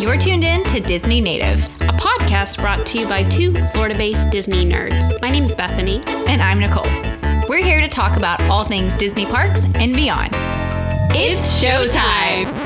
You're tuned in to Disney Native, a podcast brought to you by two Florida based Disney nerds. My name is Bethany. And I'm Nicole. We're here to talk about all things Disney parks and beyond. It's showtime!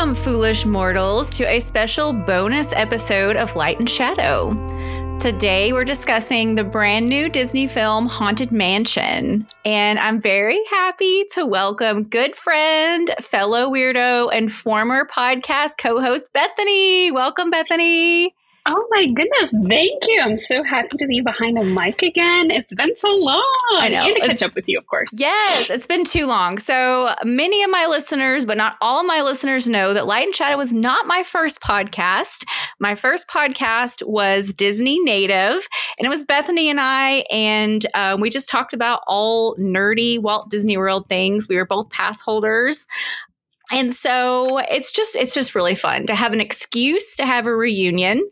Welcome, foolish mortals, to a special bonus episode of Light and Shadow. Today, we're discussing the brand new Disney film Haunted Mansion. And I'm very happy to welcome good friend, fellow weirdo, and former podcast co host Bethany. Welcome, Bethany. Oh my goodness, thank you. I'm so happy to be behind a mic again. It's been so long. I know. And to catch up with you, of course. Yes, it's been too long. So many of my listeners, but not all of my listeners, know that Light and Shadow was not my first podcast. My first podcast was Disney Native, and it was Bethany and I, and uh, we just talked about all nerdy Walt Disney World things. We were both pass holders and so it's just it's just really fun to have an excuse to have a reunion.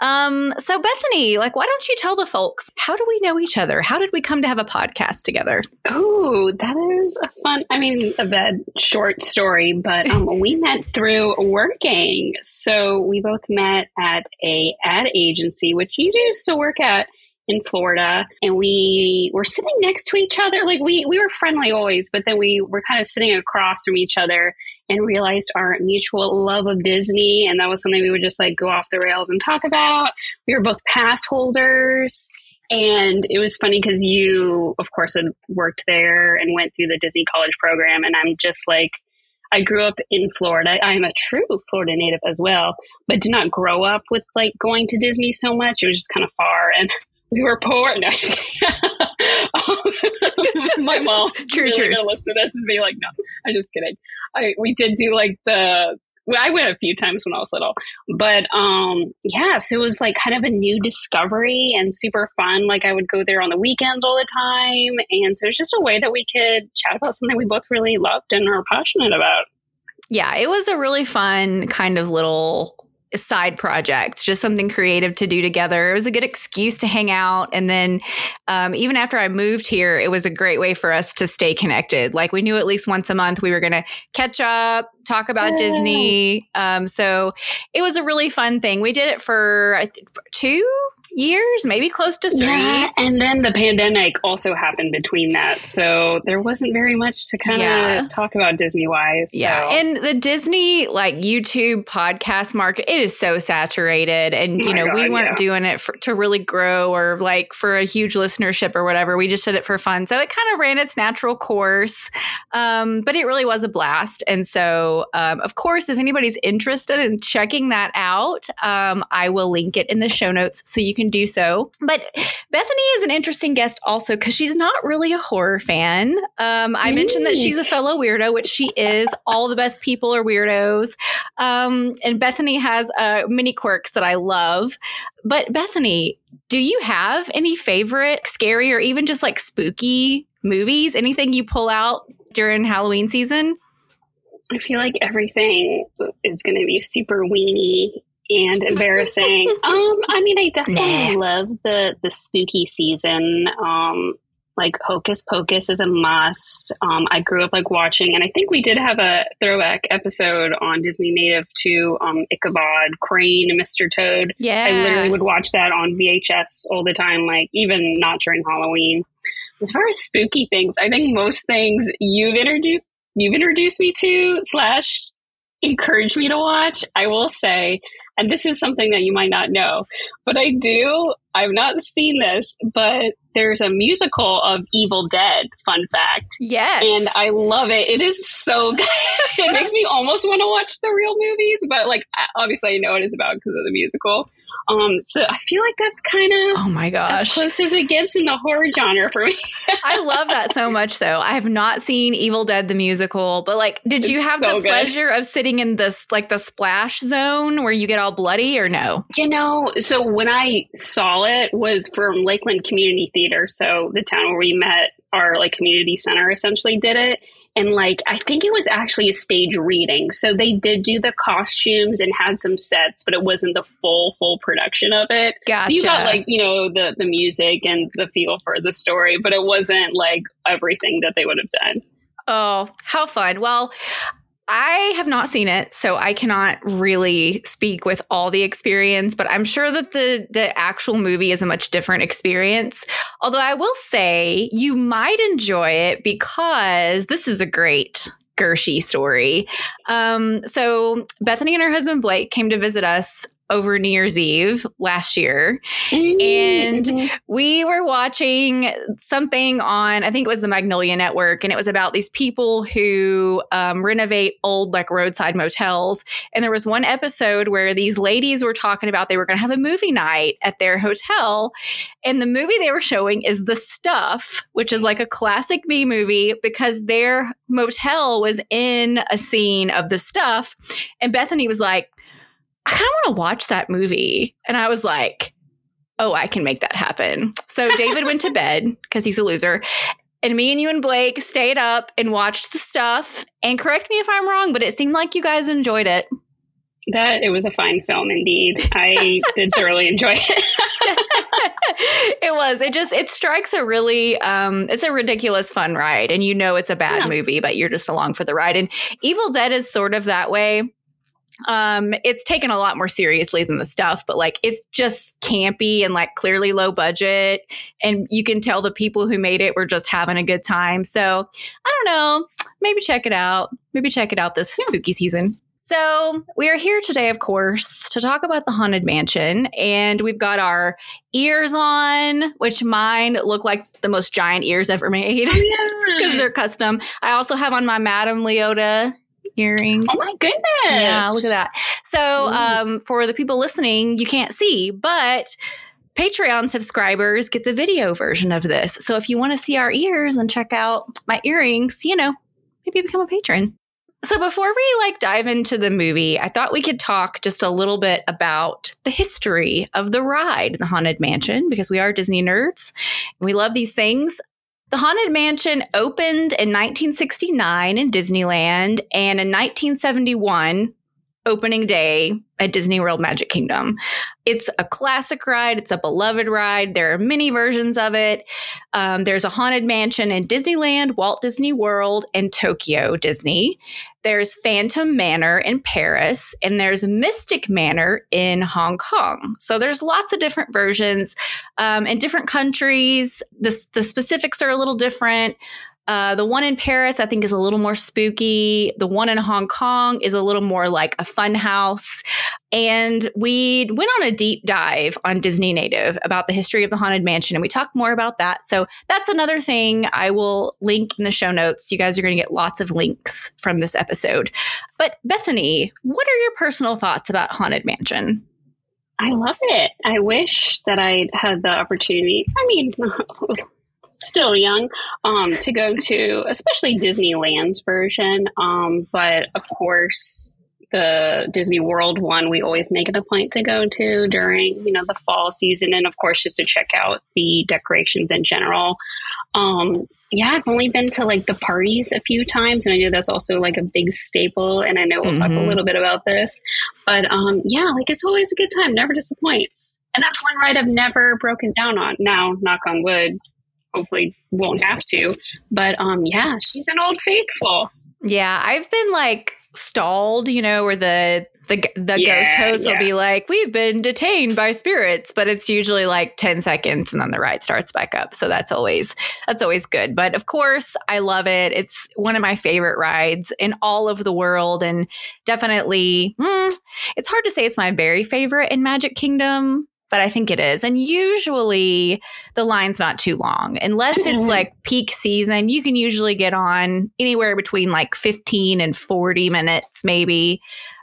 Um so bethany like why don't you tell the folks how do we know each other? How did we come to have a podcast together? Oh that is a fun i mean a bad short story but um, we met through working. So we both met at a ad agency which you do still work at in Florida and we were sitting next to each other. Like we, we were friendly always, but then we were kind of sitting across from each other and realized our mutual love of Disney. And that was something we would just like go off the rails and talk about. We were both pass holders. And it was funny because you, of course, had worked there and went through the Disney College program. And I'm just like, I grew up in Florida. I am a true Florida native as well, but did not grow up with like going to Disney so much. It was just kind of far. And we were poor. No, my mom true, really true. gonna listen to this and be like, "No, I'm just kidding." I we did do like the. Well, I went a few times when I was little, but um, yeah, so it was like kind of a new discovery and super fun. Like I would go there on the weekends all the time, and so it's just a way that we could chat about something we both really loved and are passionate about. Yeah, it was a really fun kind of little side project, just something creative to do together. It was a good excuse to hang out. And then um, even after I moved here, it was a great way for us to stay connected. Like we knew at least once a month we were going to catch up, talk about Disney. Um, so it was a really fun thing. We did it for, I for two years, maybe close to three. Yeah, and then the pandemic also happened between that, so there wasn't very much to kind of Yeah. talk about Disney wise. Yeah, and the Disney like YouTube podcast market, it is so saturated, and Oh you my know we weren't yeah. doing it for, to really grow or like for a huge listenership or whatever. We just did it for fun, so it kind of ran its natural course. Um, but it really was a blast, and so um, of course, if anybody's interested in checking that out, um, I will link it in the show notes so you can do so. But Bethany is an interesting guest also because she's not really a horror fan. Um, I mentioned that she's a fellow weirdo, which she is. All the best people are weirdos. Um, and Bethany has uh, many quirks that I love. But Bethany, do you have any favorite scary or even just like spooky movies? Anything you pull out during Halloween season? I feel like everything is going to be super weenie and embarrassing. um, I mean, I definitely love the the spooky season. Um, like Hocus Pocus is a must. Um, I grew up like watching, and I think we did have a throwback episode on Disney Native to um, Ichabod Crane and Mr. Toad. Yeah. I literally would watch that on VHS all the time, like even not during Halloween. As far as spooky things, I think most things you've introduced you've introduced me to slash encouraged me to watch. I will say and this is something that you might not know, but I do. I've not seen this, but there's a musical of Evil Dead. Fun fact. Yes. And I love it. It is so good. it makes me almost want to watch the real movies, but like obviously I know what it's about because of the musical. Um, so I feel like that's kind of oh my gosh, as close as it gets in the horror genre for me. I love that so much, though. I have not seen Evil Dead the musical, but like, did it's you have so the good. pleasure of sitting in this like the splash zone where you get all bloody, or no? You know, so when I saw it was from Lakeland Community Theater, so the town where we met our like community center essentially did it and like I think it was actually a stage reading. So they did do the costumes and had some sets, but it wasn't the full full production of it. Gotcha. So you got like you know the the music and the feel for the story, but it wasn't like everything that they would have done. Oh, how fun! Well, I have not seen it, so I cannot really speak with all the experience, but I'm sure that the the actual movie is a much different experience. Although I will say you might enjoy it because this is a great Gershie story. Um, so Bethany and her husband Blake came to visit us over New Year's Eve last year. Mm-hmm. And we were watching something on, I think it was the Magnolia Network, and it was about these people who um, renovate old, like roadside motels. And there was one episode where these ladies were talking about they were going to have a movie night at their hotel. And the movie they were showing is The Stuff, which is like a classic B movie because their motel was in a scene of The Stuff. And Bethany was like, I kind of want to watch that movie. And I was like, oh, I can make that happen. So David went to bed because he's a loser. And me and you and Blake stayed up and watched the stuff. And correct me if I'm wrong, but it seemed like you guys enjoyed it. That it was a fine film indeed. I did thoroughly enjoy it. it was. It just it strikes a really um it's a ridiculous fun ride and you know it's a bad yeah. movie, but you're just along for the ride. And Evil Dead is sort of that way um it's taken a lot more seriously than the stuff but like it's just campy and like clearly low budget and you can tell the people who made it were just having a good time so i don't know maybe check it out maybe check it out this yeah. spooky season so, we are here today, of course, to talk about the Haunted Mansion. And we've got our ears on, which mine look like the most giant ears ever made because yeah. they're custom. I also have on my Madame Leota earrings. Oh my goodness. Yeah, look at that. So, um, for the people listening, you can't see, but Patreon subscribers get the video version of this. So if you want to see our ears and check out my earrings, you know, maybe become a patron. So before we like dive into the movie, I thought we could talk just a little bit about the history of the ride, the Haunted Mansion, because we are Disney nerds and we love these things. The Haunted Mansion opened in 1969 in Disneyland, and in 1971, opening day at Disney World Magic Kingdom. It's a classic ride, it's a beloved ride. There are many versions of it. Um, there's a haunted mansion in Disneyland, Walt Disney World, and Tokyo Disney. There's Phantom Manor in Paris, and there's Mystic Manor in Hong Kong. So there's lots of different versions um, in different countries. The, the specifics are a little different. Uh, the one in Paris, I think, is a little more spooky. The one in Hong Kong is a little more like a fun house. And we went on a deep dive on Disney Native about the history of the Haunted Mansion, and we talked more about that. So that's another thing I will link in the show notes. You guys are going to get lots of links from this episode. But Bethany, what are your personal thoughts about Haunted Mansion? I love it. I wish that I'd had the opportunity. I mean, still young um, to go to, especially Disneyland's version. Um, but of course, the Disney World one we always make it a point to go to during you know the fall season, and of course just to check out the decorations in general. Um, yeah, I've only been to like the parties a few times, and I know that's also like a big staple. And I know we'll mm-hmm. talk a mm-hmm. little bit about this, but um, yeah, like it's always a good time, never disappoints. And that's one ride I've never broken down on. Now, knock on wood, hopefully won't have to. But um, yeah, she's an old faithful. Yeah, I've been like stalled, you know, where the the the Yeah, ghost host will be like, "We've been detained by spirits," but it's usually like ten seconds, and then the ride starts back up. So that's always that's always good. But of course, I love it. It's one of my favorite rides in all of the world, and definitely, hmm, it's hard to say it's my very favorite in Magic Kingdom. But I think it is. And usually the line's not too long. Unless it's Mhm. like peak season, you can usually get on anywhere between like 15 and 40 minutes, maybe.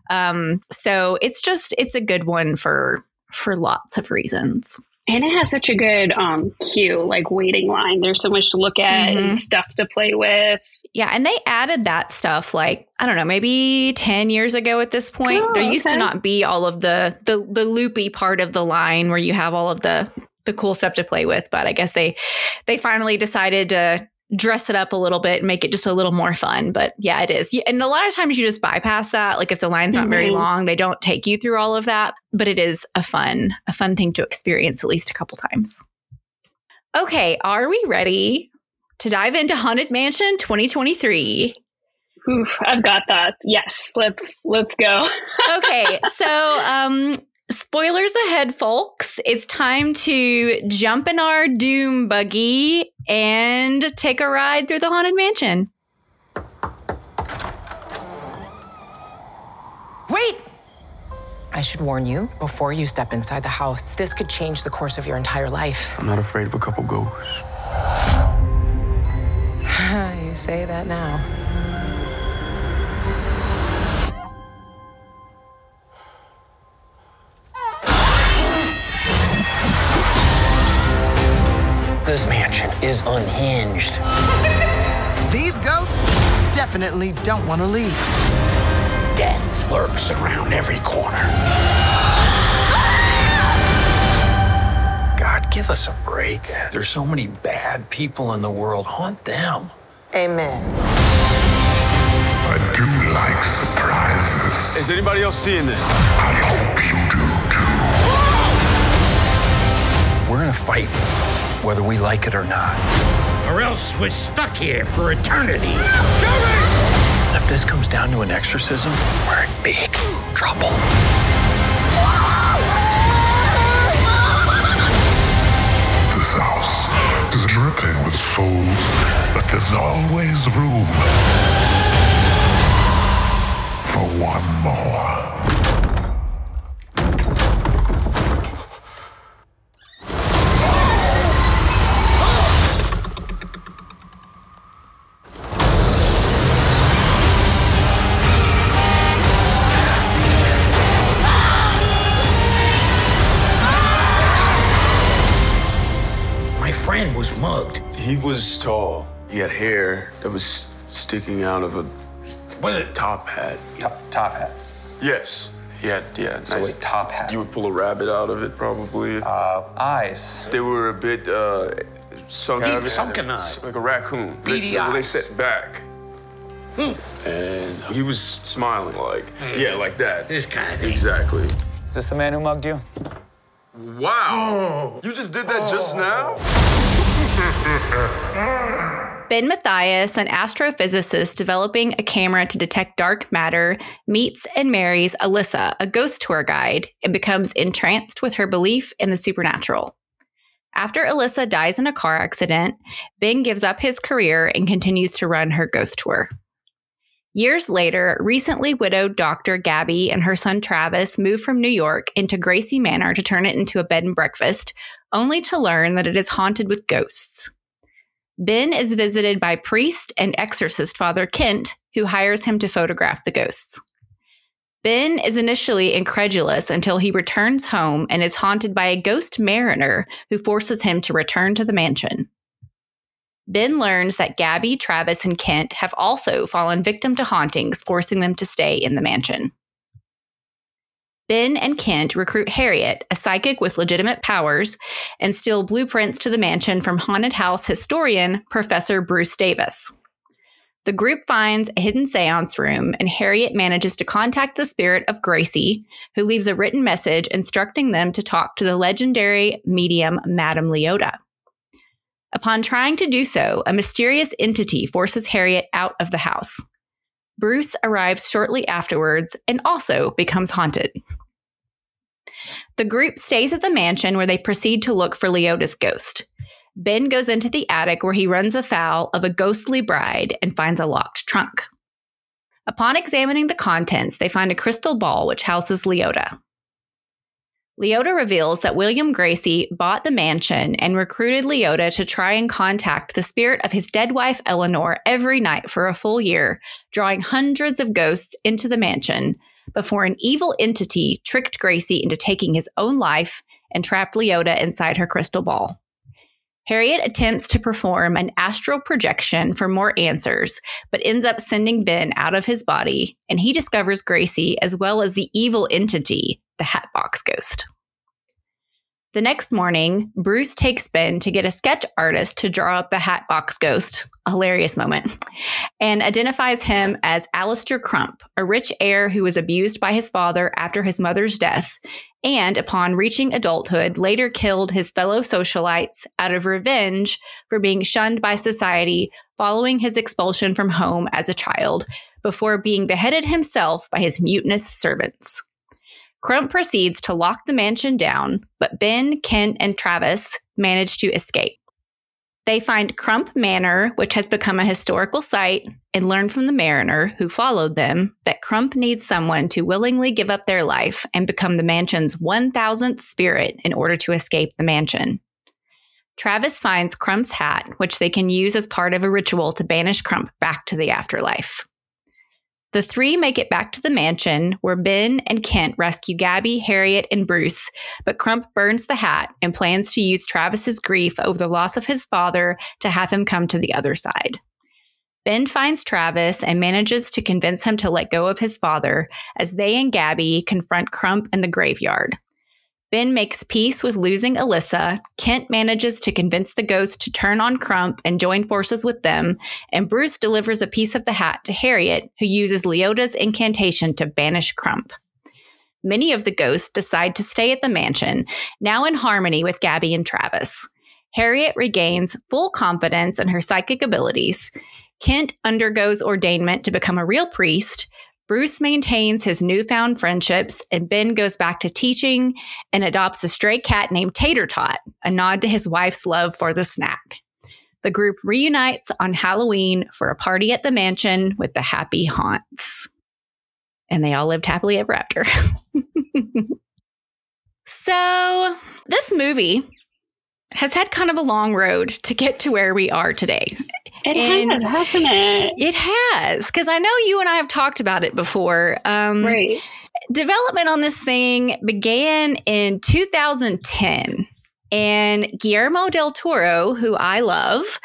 Um, so it's just it's a good one for for lots of reasons. And it has such a good um queue, like waiting line. There's so much to look at Mhm. and stuff to play with. Yeah, and they added that stuff like I don't know, maybe 10 years ago at this point. Oh, there used to not be all of the the the loopy part of the line where you have all of the the cool stuff to play with, but I guess they they finally decided to dress it up a little bit and make it just a little more fun. But yeah, it is. And a lot of times you just bypass that. Like if the line's not very Mhm. long, they don't take you through all of that, but it is a fun a fun thing to experience at least a couple times. Okay, are we ready to dive into Haunted Mansion 2023? Oof, I've got that. Yes, let's let's go. okay, so um spoilers ahead folks. It's time to jump in our doom buggy and take a ride through the haunted mansion. Wait! I should warn you before you step inside the house. This could change the course of your entire life. I'm not afraid of a couple ghosts. You say that now. This mansion is unhinged. These ghosts definitely don't want to leave. Death lurks around every corner. God, give us a break. There's so many bad people in the world. Haunt them. Amen. I do like surprises. Is anybody else seeing this? I hope you do too. We're in a fight, whether we like it or not. or else we're stuck here for eternity. If this comes down to an exorcism, we're in big trouble. This house is dripping with souls, but there's always room for one more. My friend was mugged. He was tall. He had hair that was sticking out of a What? top hat. Top, top hat. Yes. He had, yeah. So nice- a top hat. You would pull a rabbit out of it, probably. Uh, eyes. they were a bit uh, sunken. Deep sunken eyes. Like a raccoon. Beady they, they eyes. set back. And he was smiling like, yeah, like that. This kind of thing. Exactly. Is this the man who mugged you? Wow. You just did that just now? Ben Mathias, an astrophysicist developing a camera to detect dark matter, meets and marries Alyssa, a ghost tour guide, and becomes entranced with her belief in the supernatural. After Alyssa dies in a car accident, Ben gives up his career and continues to run her ghost tour. Years later, recently widowed Dr. Gabby and her son Travis move from New York into Gracie Manor to turn it into a bed and breakfast, only to learn that it is haunted with ghosts. Ben is visited by priest and exorcist Father Kent, who hires him to photograph the ghosts. Ben is initially incredulous until he returns home and is haunted by a ghost mariner who forces him to return to the mansion. Ben learns that Gabby, Travis, and Kent have also fallen victim to hauntings, forcing them to stay in the mansion. Ben and Kent recruit Harriet, a psychic with legitimate powers, and steal blueprints to the mansion from haunted house historian Professor Bruce Davis. The group finds a hidden seance room, and Harriet manages to contact the spirit of Gracie, who leaves a written message instructing them to talk to the legendary medium Madame Leota. Upon trying to do so, a mysterious entity forces Harriet out of the house. Bruce arrives shortly afterwards and also becomes haunted. The group stays at the mansion where they proceed to look for Leota's ghost. Ben goes into the attic where he runs afoul of a ghostly bride and finds a locked trunk. Upon examining the contents, they find a crystal ball which houses Leota. Leota reveals that William Gracie bought the mansion and recruited Leota to try and contact the spirit of his dead wife Eleanor every night for a full year, drawing hundreds of ghosts into the mansion before an evil entity tricked Gracie into taking his own life and trapped Leota inside her crystal ball. Harriet attempts to perform an astral projection for more answers, but ends up sending Ben out of his body, and he discovers Gracie as well as the evil entity, the Hatbox Ghost. The next morning, Bruce takes Ben to get a sketch artist to draw up the Hatbox Ghost, hilarious moment, and identifies him as Alistair Crump, a rich heir who was abused by his father after his mother's death, and upon reaching adulthood, later killed his fellow socialites out of revenge for being shunned by society following his expulsion from home as a child, before being beheaded himself by his mutinous servants. Crump proceeds to lock the mansion down, but Ben, Kent, and Travis manage to escape. They find Crump Manor, which has become a historical site, and learn from the mariner who followed them that Crump needs someone to willingly give up their life and become the mansion's 1000th spirit in order to escape the mansion. Travis finds Crump's hat, which they can use as part of a ritual to banish Crump back to the afterlife. The three make it back to the mansion where Ben and Kent rescue Gabby, Harriet, and Bruce, but Crump burns the hat and plans to use Travis's grief over the loss of his father to have him come to the other side. Ben finds Travis and manages to convince him to let go of his father as they and Gabby confront Crump in the graveyard. Ben makes peace with losing Alyssa. Kent manages to convince the ghost to turn on Crump and join forces with them. And Bruce delivers a piece of the hat to Harriet, who uses Leota's incantation to banish Crump. Many of the ghosts decide to stay at the mansion, now in harmony with Gabby and Travis. Harriet regains full confidence in her psychic abilities. Kent undergoes ordainment to become a real priest. Bruce maintains his newfound friendships, and Ben goes back to teaching and adopts a stray cat named Tater Tot, a nod to his wife's love for the snack. The group reunites on Halloween for a party at the mansion with the happy haunts. And they all lived happily ever after. so, this movie has had kind of a long road to get to where we are today. It and has, hasn't it? It has, because I know you and I have talked about it before. Um, right. Development on this thing began in 2010. And Guillermo del Toro, who I love,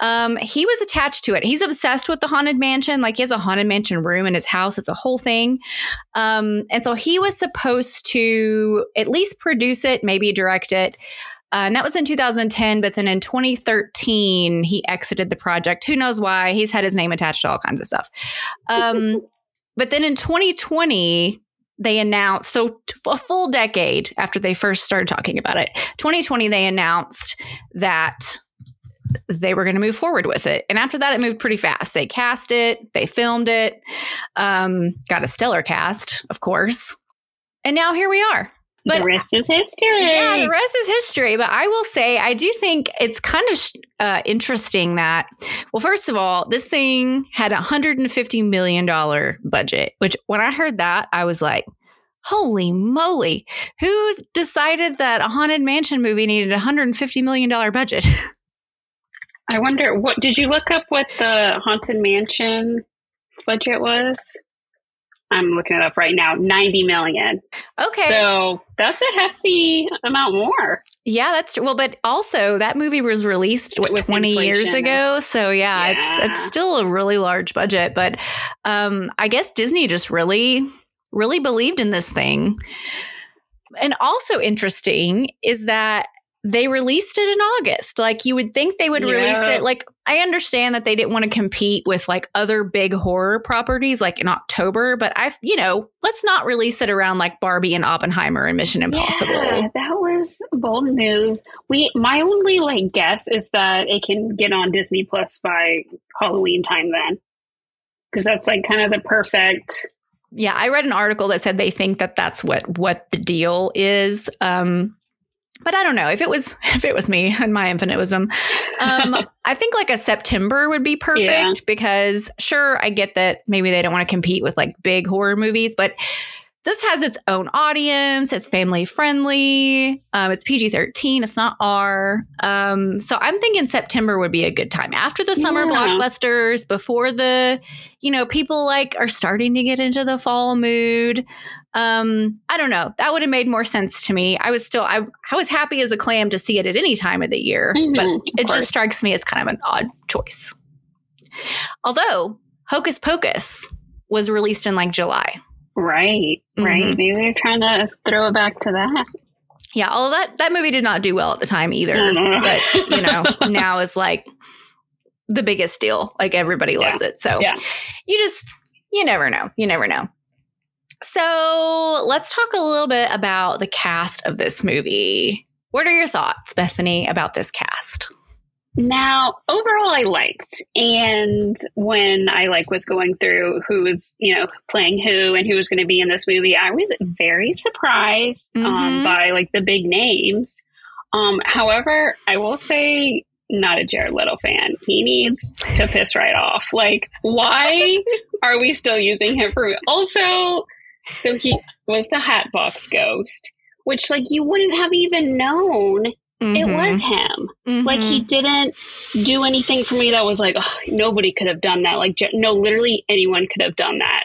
um, he was attached to it. He's obsessed with the Haunted Mansion. Like he has a Haunted Mansion room in his house. It's a whole thing. Um, and so he was supposed to at least produce it, maybe direct it. Uh, and that was in 2010. But then in 2013, he exited the project. Who knows why? He's had his name attached to all kinds of stuff. Um, but then in 2020, they announced so a full decade after they first started talking about it 2020 they announced that they were going to move forward with it and after that it moved pretty fast they cast it they filmed it um, got a stellar cast of course and now here we are but the rest is history. Yeah, the rest is history. But I will say, I do think it's kind of uh, interesting that, well, first of all, this thing had a $150 million budget, which when I heard that, I was like, holy moly. Who decided that a Haunted Mansion movie needed a $150 million budget? I wonder, what did you look up what the Haunted Mansion budget was? I'm looking it up right now, 90 million. Okay. So that's a hefty amount more. Yeah, that's true. Well, but also that movie was released what With 20 years ago. So yeah, yeah, it's it's still a really large budget, but um I guess Disney just really really believed in this thing. And also interesting is that they released it in August. Like you would think they would yeah. release it. Like I understand that they didn't want to compete with like other big horror properties like in October, but I, you know, let's not release it around like Barbie and Oppenheimer and Mission Impossible. Yeah, that was a bold move. We, my only like guess is that it can get on Disney Plus by Halloween time then. because that's like kind of the perfect. Yeah, I read an article that said they think that that's what what the deal is. Um, but I don't know if it was if it was me and my infinite wisdom. Um, I think like a September would be perfect Yeah. because sure, I get that maybe they don't want to compete with like big horror movies, but this has its own audience. It's family friendly. Um, it's PG thirteen. It's not R. Um, so I'm thinking September would be a good time after the summer Yeah. blockbusters, before the you know people like are starting to get into the fall mood. Um, I don't know. That would have made more sense to me. I was still I, I was happy as a clam to see it at any time of the year, Mhm, but it course. just strikes me as kind of an odd choice. Although Hocus Pocus was released in like July. Right, right. Mhm. Maybe they're trying to throw it back to that. Yeah, although that that movie did not do well at the time either. But you know, now is like the biggest deal. Like everybody loves it. So Yeah. you just you never know. You never know. So let's talk a little bit about the cast of this movie. What are your thoughts, Bethany, about this cast? Now, overall, I liked, and when I like was going through who was you know playing who and who was going to be in this movie, I was very surprised um, Mhm. by like the big names. Um, however, I will say, not a Jared Leto fan. He needs to piss right off. Like, why are we still using him for? Also, so he was the Hatbox Ghost, which like you wouldn't have even known it Mhm. was him. Like he Mhm. didn't do anything for me that was like "Ugh, nobody could have done that. Like no, literally anyone could have done that,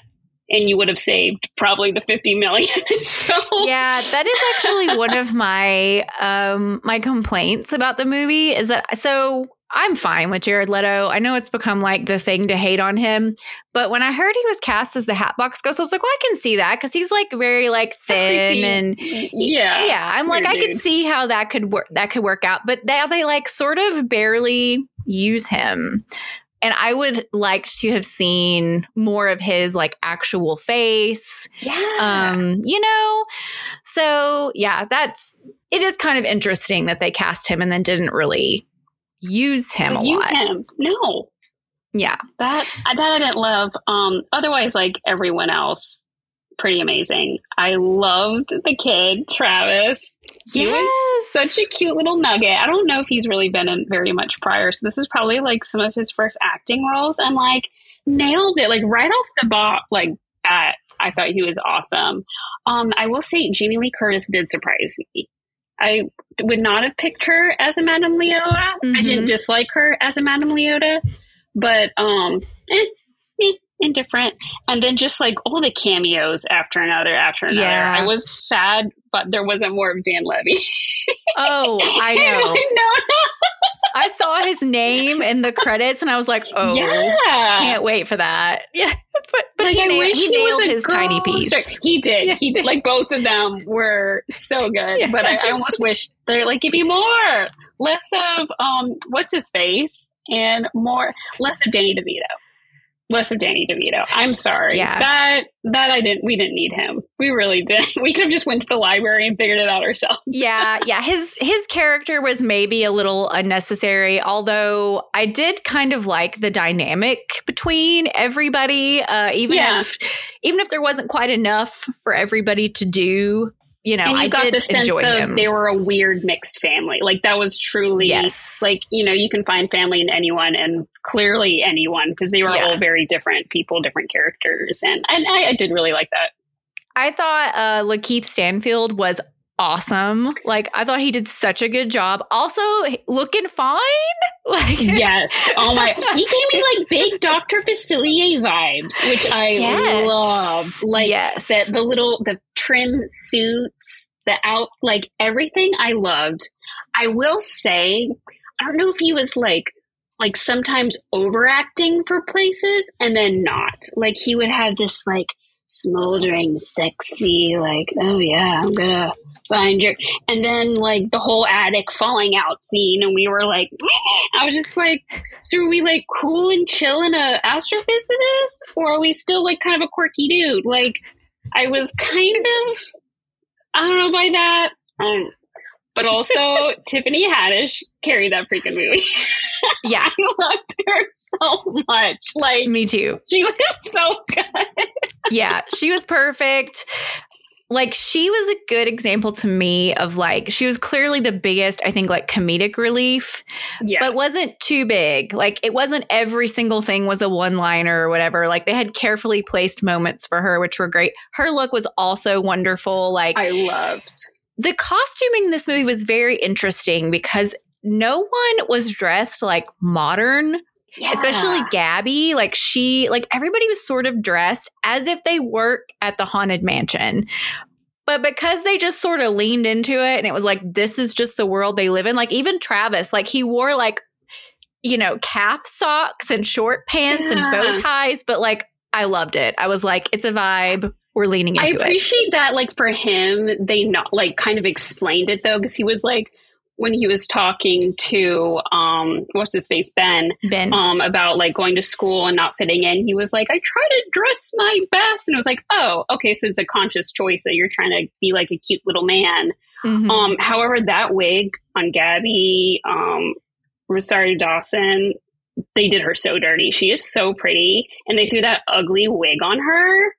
and you would have saved probably the fifty million. so yeah, that is actually one of my um my complaints about the movie is that so I'm fine with Jared Leto. I know it's become like the thing to hate on him, but when I heard he was cast as the Hatbox Ghost, I was like, well, I can see that because he's like very like thin and yeah, yeah. I'm like, weird I could see how that could work. That could work out, but now they like sort of barely use him. And I would like to have seen more of his like actual face yeah. um you know so yeah that's it is kind of interesting that they cast him and then didn't really use him a use lot him. No, yeah that that I didn't love. Um, otherwise, like everyone else, pretty amazing. I loved the kid Travis. He was Yes. such a cute little nugget. I don't know if he's really been in very much prior, so this is probably like some of his first acting roles, and like nailed it. Like right off the bat, like that. I thought he was awesome. Um, I will say Jamie Lee Curtis did surprise me. I would not have picked her as a Madame Leota. I Mhm. didn't dislike her as a Madame Leota, but um, eh, indifferent. And then just like all the cameos after another after another. Yeah. I was sad, but there wasn't more of Dan Levy. oh i know no, i saw his name in the credits and i was like oh yeah. can't wait for that yeah but but Like, he, I nailed, wish he nailed his tiny piece star. He did. He did. Like both of them were so good. But I, I almost wish they're like, give me more, less of um, what's his face, and more, less of Danny DeVito. Less of Danny DeVito. I'm sorry. Yeah. That that I didn't. We didn't need him. We really did. We could have just went to the library and figured it out ourselves. yeah yeah his his character was maybe a little unnecessary although i did kind of like the dynamic between everybody uh even Yeah. if even if there wasn't quite enough for everybody to do you know and you i got the sense of him they were a weird mixed family. Like that was truly yes like you know you can find family in anyone and clearly anyone because they were Yeah. all very different people different characters and and I, I did really like that i thought uh lakeith stanfield was awesome. Like i thought he did such a good job. Also looking fine? Like yes. Oh my he gave me like big dr facilier vibes which i Yes. love. Like yes. the, the little the trim suits the out like everything i loved. I will say i don't know if he was like like sometimes overacting for places and then not. Like he would have this like smoldering sexy like oh yeah i'm gonna find your and then like the whole attic falling out scene and we were like i was just like so are we like cool and chill in a astrophysicist or are we still like kind of a quirky dude like I was kind of, I don't know by that. Um, but also Tiffany Haddish carried that freaking movie. Yeah. I loved her so much. Like Me too. she was so good. yeah, she was perfect. Like she was a good example to me of like she was clearly the biggest, I think, like comedic relief, Yes. but wasn't too big. Like it wasn't every single thing was a one liner or whatever. Like they had carefully placed moments for her, which were great. Her look was also wonderful. Like I loved. The costuming in this movie was very interesting because no one was dressed like modern Yeah. especially Gabby. Like she, like everybody was sort of dressed as if they work at the haunted mansion. But because they just sort of leaned into it and it was like, this is just the world they live in. Like even Travis, like he wore like, you know, calf socks and short pants and bow ties. But like, I loved it. I was like, it's a vibe. We're leaning I into it. appreciate that, like for him, they not like kind of explained it though, because he was like when he was talking to um what's his face Ben Ben. um about like going to school and not fitting in. He was like, I try to dress my best, and it was like, oh, okay, so it's a conscious choice that you're trying to be like a cute little man. Mhm. Um, however, that wig on Gabby, um, Rosario Dawson, they did her so dirty. She is so pretty, and they threw that ugly wig on her.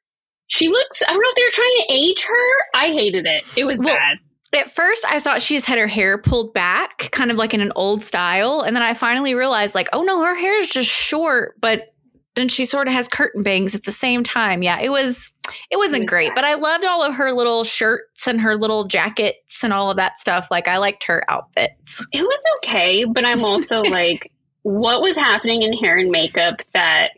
She looks. I don't know if they were trying to age her. I hated it. It was Well, bad. At first, I thought she just had her hair pulled back, kind of like in an old style. And then I finally realized, like, oh no, her hair is just short, but then she sort of has curtain bangs at the same time. Yeah, it was, it wasn't was great, bad. but I loved all of her little shirts and her little jackets and all of that stuff. Like, I liked her outfits. It was okay, but I'm also like, what was happening in hair and makeup that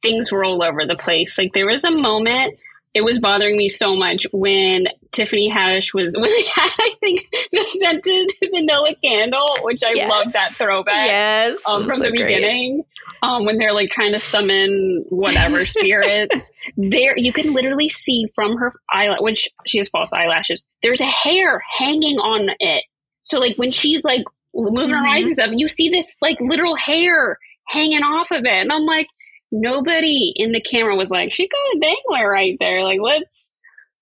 things were all over the place? Like there was a moment. It was bothering me so much when Tiffany Haddish was when they had, I think, the scented vanilla candle, which I Yes. love that throwback. Yes. um, from so the great. beginning um, when they're like trying to summon whatever spirits there you can literally see from her eyelash which she has false eyelashes there's a hair hanging on it so like when she's like moving her Mhm. eyes and stuff you see this like literal hair hanging off of it and i'm like nobody in the camera was like she got a dangler right there like let's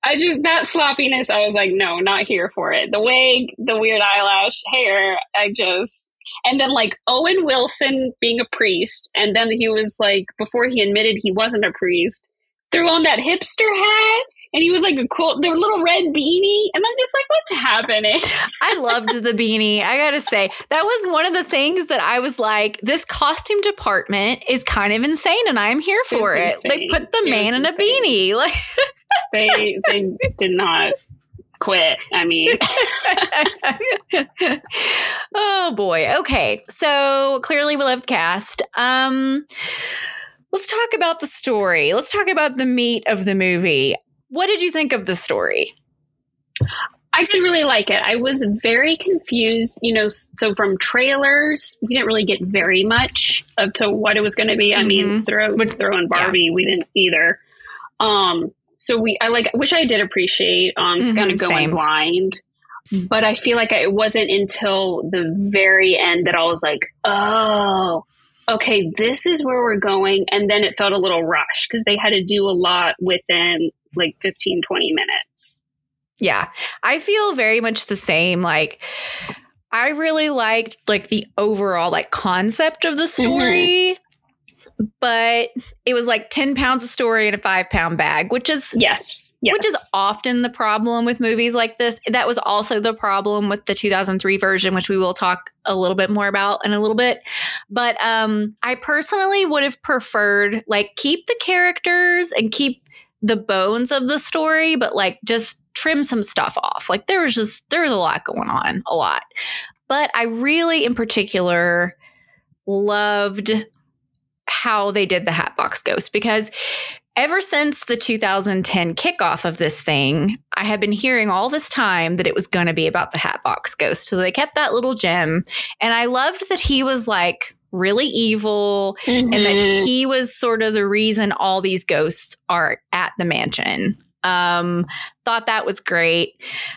I just that sloppiness. I was like, no, not here for it. The wig, the weird eyelash, hair. I just and then like Owen Wilson being a priest, and then he was like before he admitted he wasn't a priest, threw on that hipster hat, and he was like a cool, the little red beanie, and I'm just like, what's happening? I loved the beanie. I gotta say, that was one of the things that I was like, this costume department is kind of insane, and I'm here for it. It's They put the It man in a beanie. Like, they they did not quit. I mean, oh boy. Okay. So clearly we love the cast. Um let's talk about the story. Let's talk about the meat of the movie. What did you think of the story? I did really like it. I was very confused, you know. So from trailers, we didn't really get very much of to what it was going to be. I mean, Mhm. throw throw in Barbie, we didn't either. Um, so we, I like, wish I did appreciate um to Mhm, kind of go in blind, but I feel like it wasn't until the very end that I was like, oh, okay, this is where we're going, and then it felt a little rushed because they had to do a lot within like 15, 20 minutes. Yeah. I feel very much the same. Like I really liked like the overall like concept of the story. But it was like 10 pounds of story in a five pound bag, which is Yes. Yes. which is often the problem with movies like this. That was also the problem with the 2003 version, which we will talk a little bit more about in a little bit. But um, I personally would have preferred like keep the characters and keep the bones of the story, but like just trim some stuff off. Like there was just there was a lot going on, a lot. But I really, in particular, loved how they did the Hatbox Ghost because ever since the 2010 kickoff of this thing, I have been hearing all this time that it was going to be about the Hatbox Ghost. So they kept that little gem. And I loved that he was like really evil and that Mhm. he was sort of the reason all these ghosts are at the mansion. Um, thought that was great.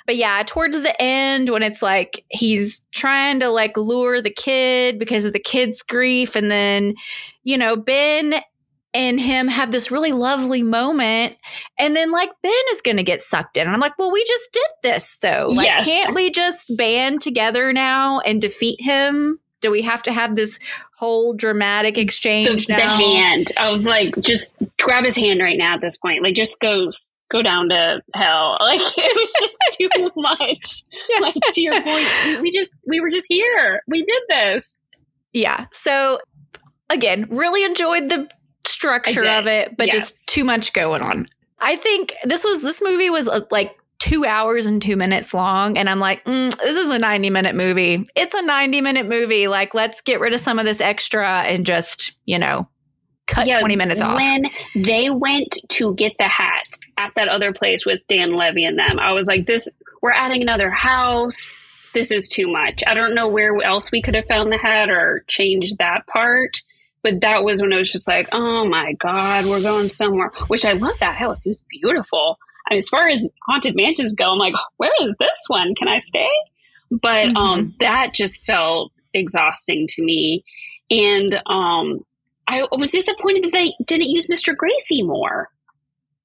But yeah, towards the end, when it's like he's trying to like lure the kid because of the kid's grief, and then, you know, Ben and him have this really lovely moment and then like ben is gonna get sucked in and i'm like well we just did this though like Yes. can't we just band together now and defeat him do we have to have this whole dramatic exchange the now hand. I was like, just grab his hand right now at this point. Like, just go go down to hell. Like, it was just too much. Like to your point, we- we just we were just here. We did this. yeah so again really enjoyed the structure of it but Yes. just too much going on i think this was this movie was uh, like two hours and two minutes long and i'm like mm, this is a 90 minute movie it's a 90 minute movie like let's get rid of some of this extra and just you know cut 20 minutes off When they went to get the hat at that other place with Dan Levy and them, I was like, this, we're adding another house. This is too much. I don't know where else we could have found the hat or changed that part. But that was when I was just like, oh my God, we're going somewhere. Which I love that house. It was beautiful. As far as haunted mansions go, I'm like, where is this one? Can I stay? But Mm-hmm. um, that just felt exhausting to me. And um, I was disappointed that they didn't use Mr. Gracey more.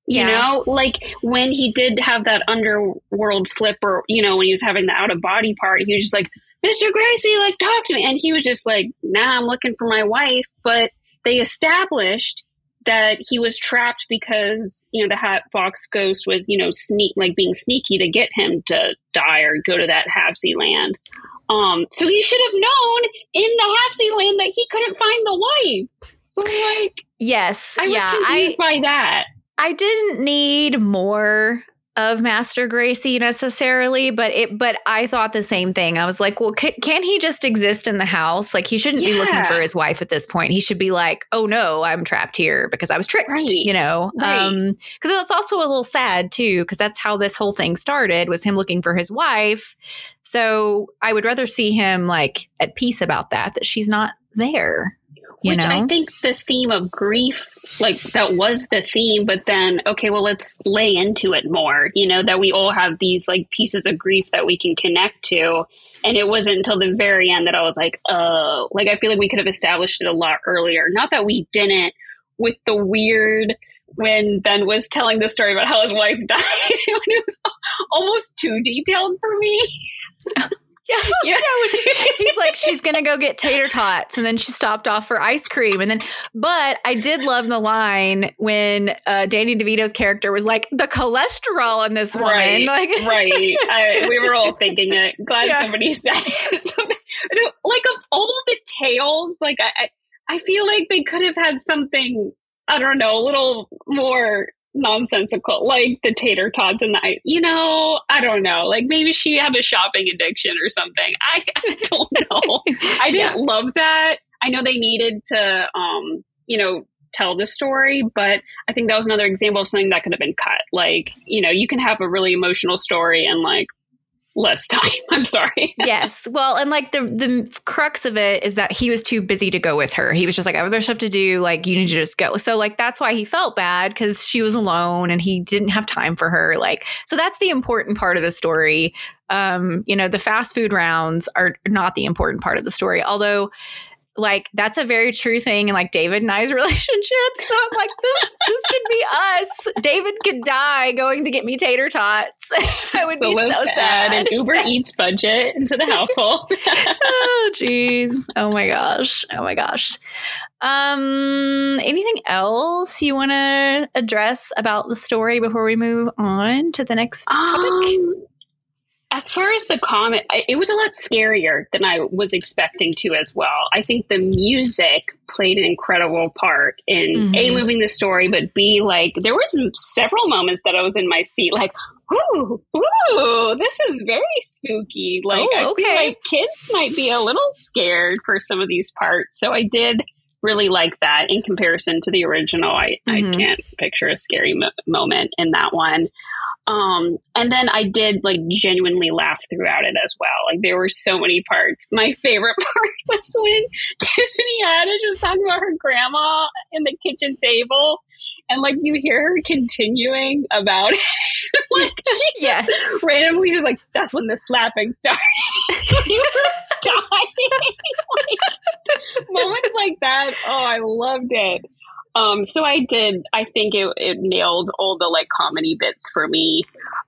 You Yeah. know, like when he did have that underworld flip, or you know, when he was having the out of body part, he was just like, "Mr. Gracey, like talk to me," and he was just like, "Nah, I'm looking for my wife." But they established that he was trapped because you know the hat box ghost was you know sneak like being sneaky to get him to die or go to that Havsy land. Um, so he should have known in the Havsy land that he couldn't find the wife. So like, yes I was yeah confused I, by that. I didn't need more of Master Gracey necessarily, but it but I thought the same thing. I was like, well, can, can he just exist in the house? Like he shouldn't be looking for his wife at this point. He should be like, oh no, I'm trapped here because I was tricked. Right. You know, Right. um, because it's also a little sad too, because that's how this whole thing started was him looking for his wife. So I would rather see him like at peace about that, that she's not there. You Which know, I think the theme of grief, like that was the theme, but then, okay, well, let's lay into it more, you know, that we all have these like pieces of grief that we can connect to. And it wasn't until the very end that I was like, oh, like I feel like we could have established it a lot earlier. Not that we didn't with the weird when Ben was telling the story about how his wife died, when it was almost too detailed for me. Yeah, Yeah. He's like, she's gonna go get tater tots, and then she stopped off for ice cream, and then. But I did love the line when uh, Danny DeVito's character was like, "The cholesterol in this woman." Right, like, right. I, we were all thinking it. Glad Yeah. somebody said it. So, like of all the tales, like I, I feel like they could have had something. I don't know, a little more nonsensical, like the tater tots and the, you know, I don't know. Like maybe she had a shopping addiction or something. I, I don't know. I didn't love that. I know they needed to, um, you know, tell the story, but I think that was another example of something that could have been cut. Like, you know, you can have a really emotional story and like less time. I'm sorry. yes. Well, and like the the crux of it is that he was too busy to go with her. He was just like, I have other stuff to do. Like, you need to just go. So, like, that's why he felt bad because she was alone and he didn't have time for her. Like, so that's the important part of the story. Um, you know, the fast food rounds are not the important part of the story, although. Like that's a very true thing in like David and I's relationships. So I'm like, this this could be us. David could die going to get me tater tots. I would So be so sad. an Uber Eats budget into the household. oh jeez oh my gosh oh my gosh um anything else you want to address about the story before we move on to the next topic Um, as far as the comic, it was a lot scarier than I was expecting to as well. I think the music played an incredible part in A, Mhm. moving the story, but B, like, there was several moments that I was in my seat, like, ooh, ooh, this is very spooky. Like, Oh, I feel like kids might be a little scared for some of these parts. So I did really like that in comparison to the original. I, Mhm. I can't picture a scary mo- moment in that one. Um, and then I did like genuinely laugh throughout it as well. Like there were so many parts. My favorite part was when Tiffany Haddish was talking about her grandma in the kitchen table, and like you hear her continuing about it. like she just randomly just like that's when the slapping started. you were dying. like, moments like that. Oh, I loved it. Um, so I did. I think it, it nailed all the like comedy bits for me.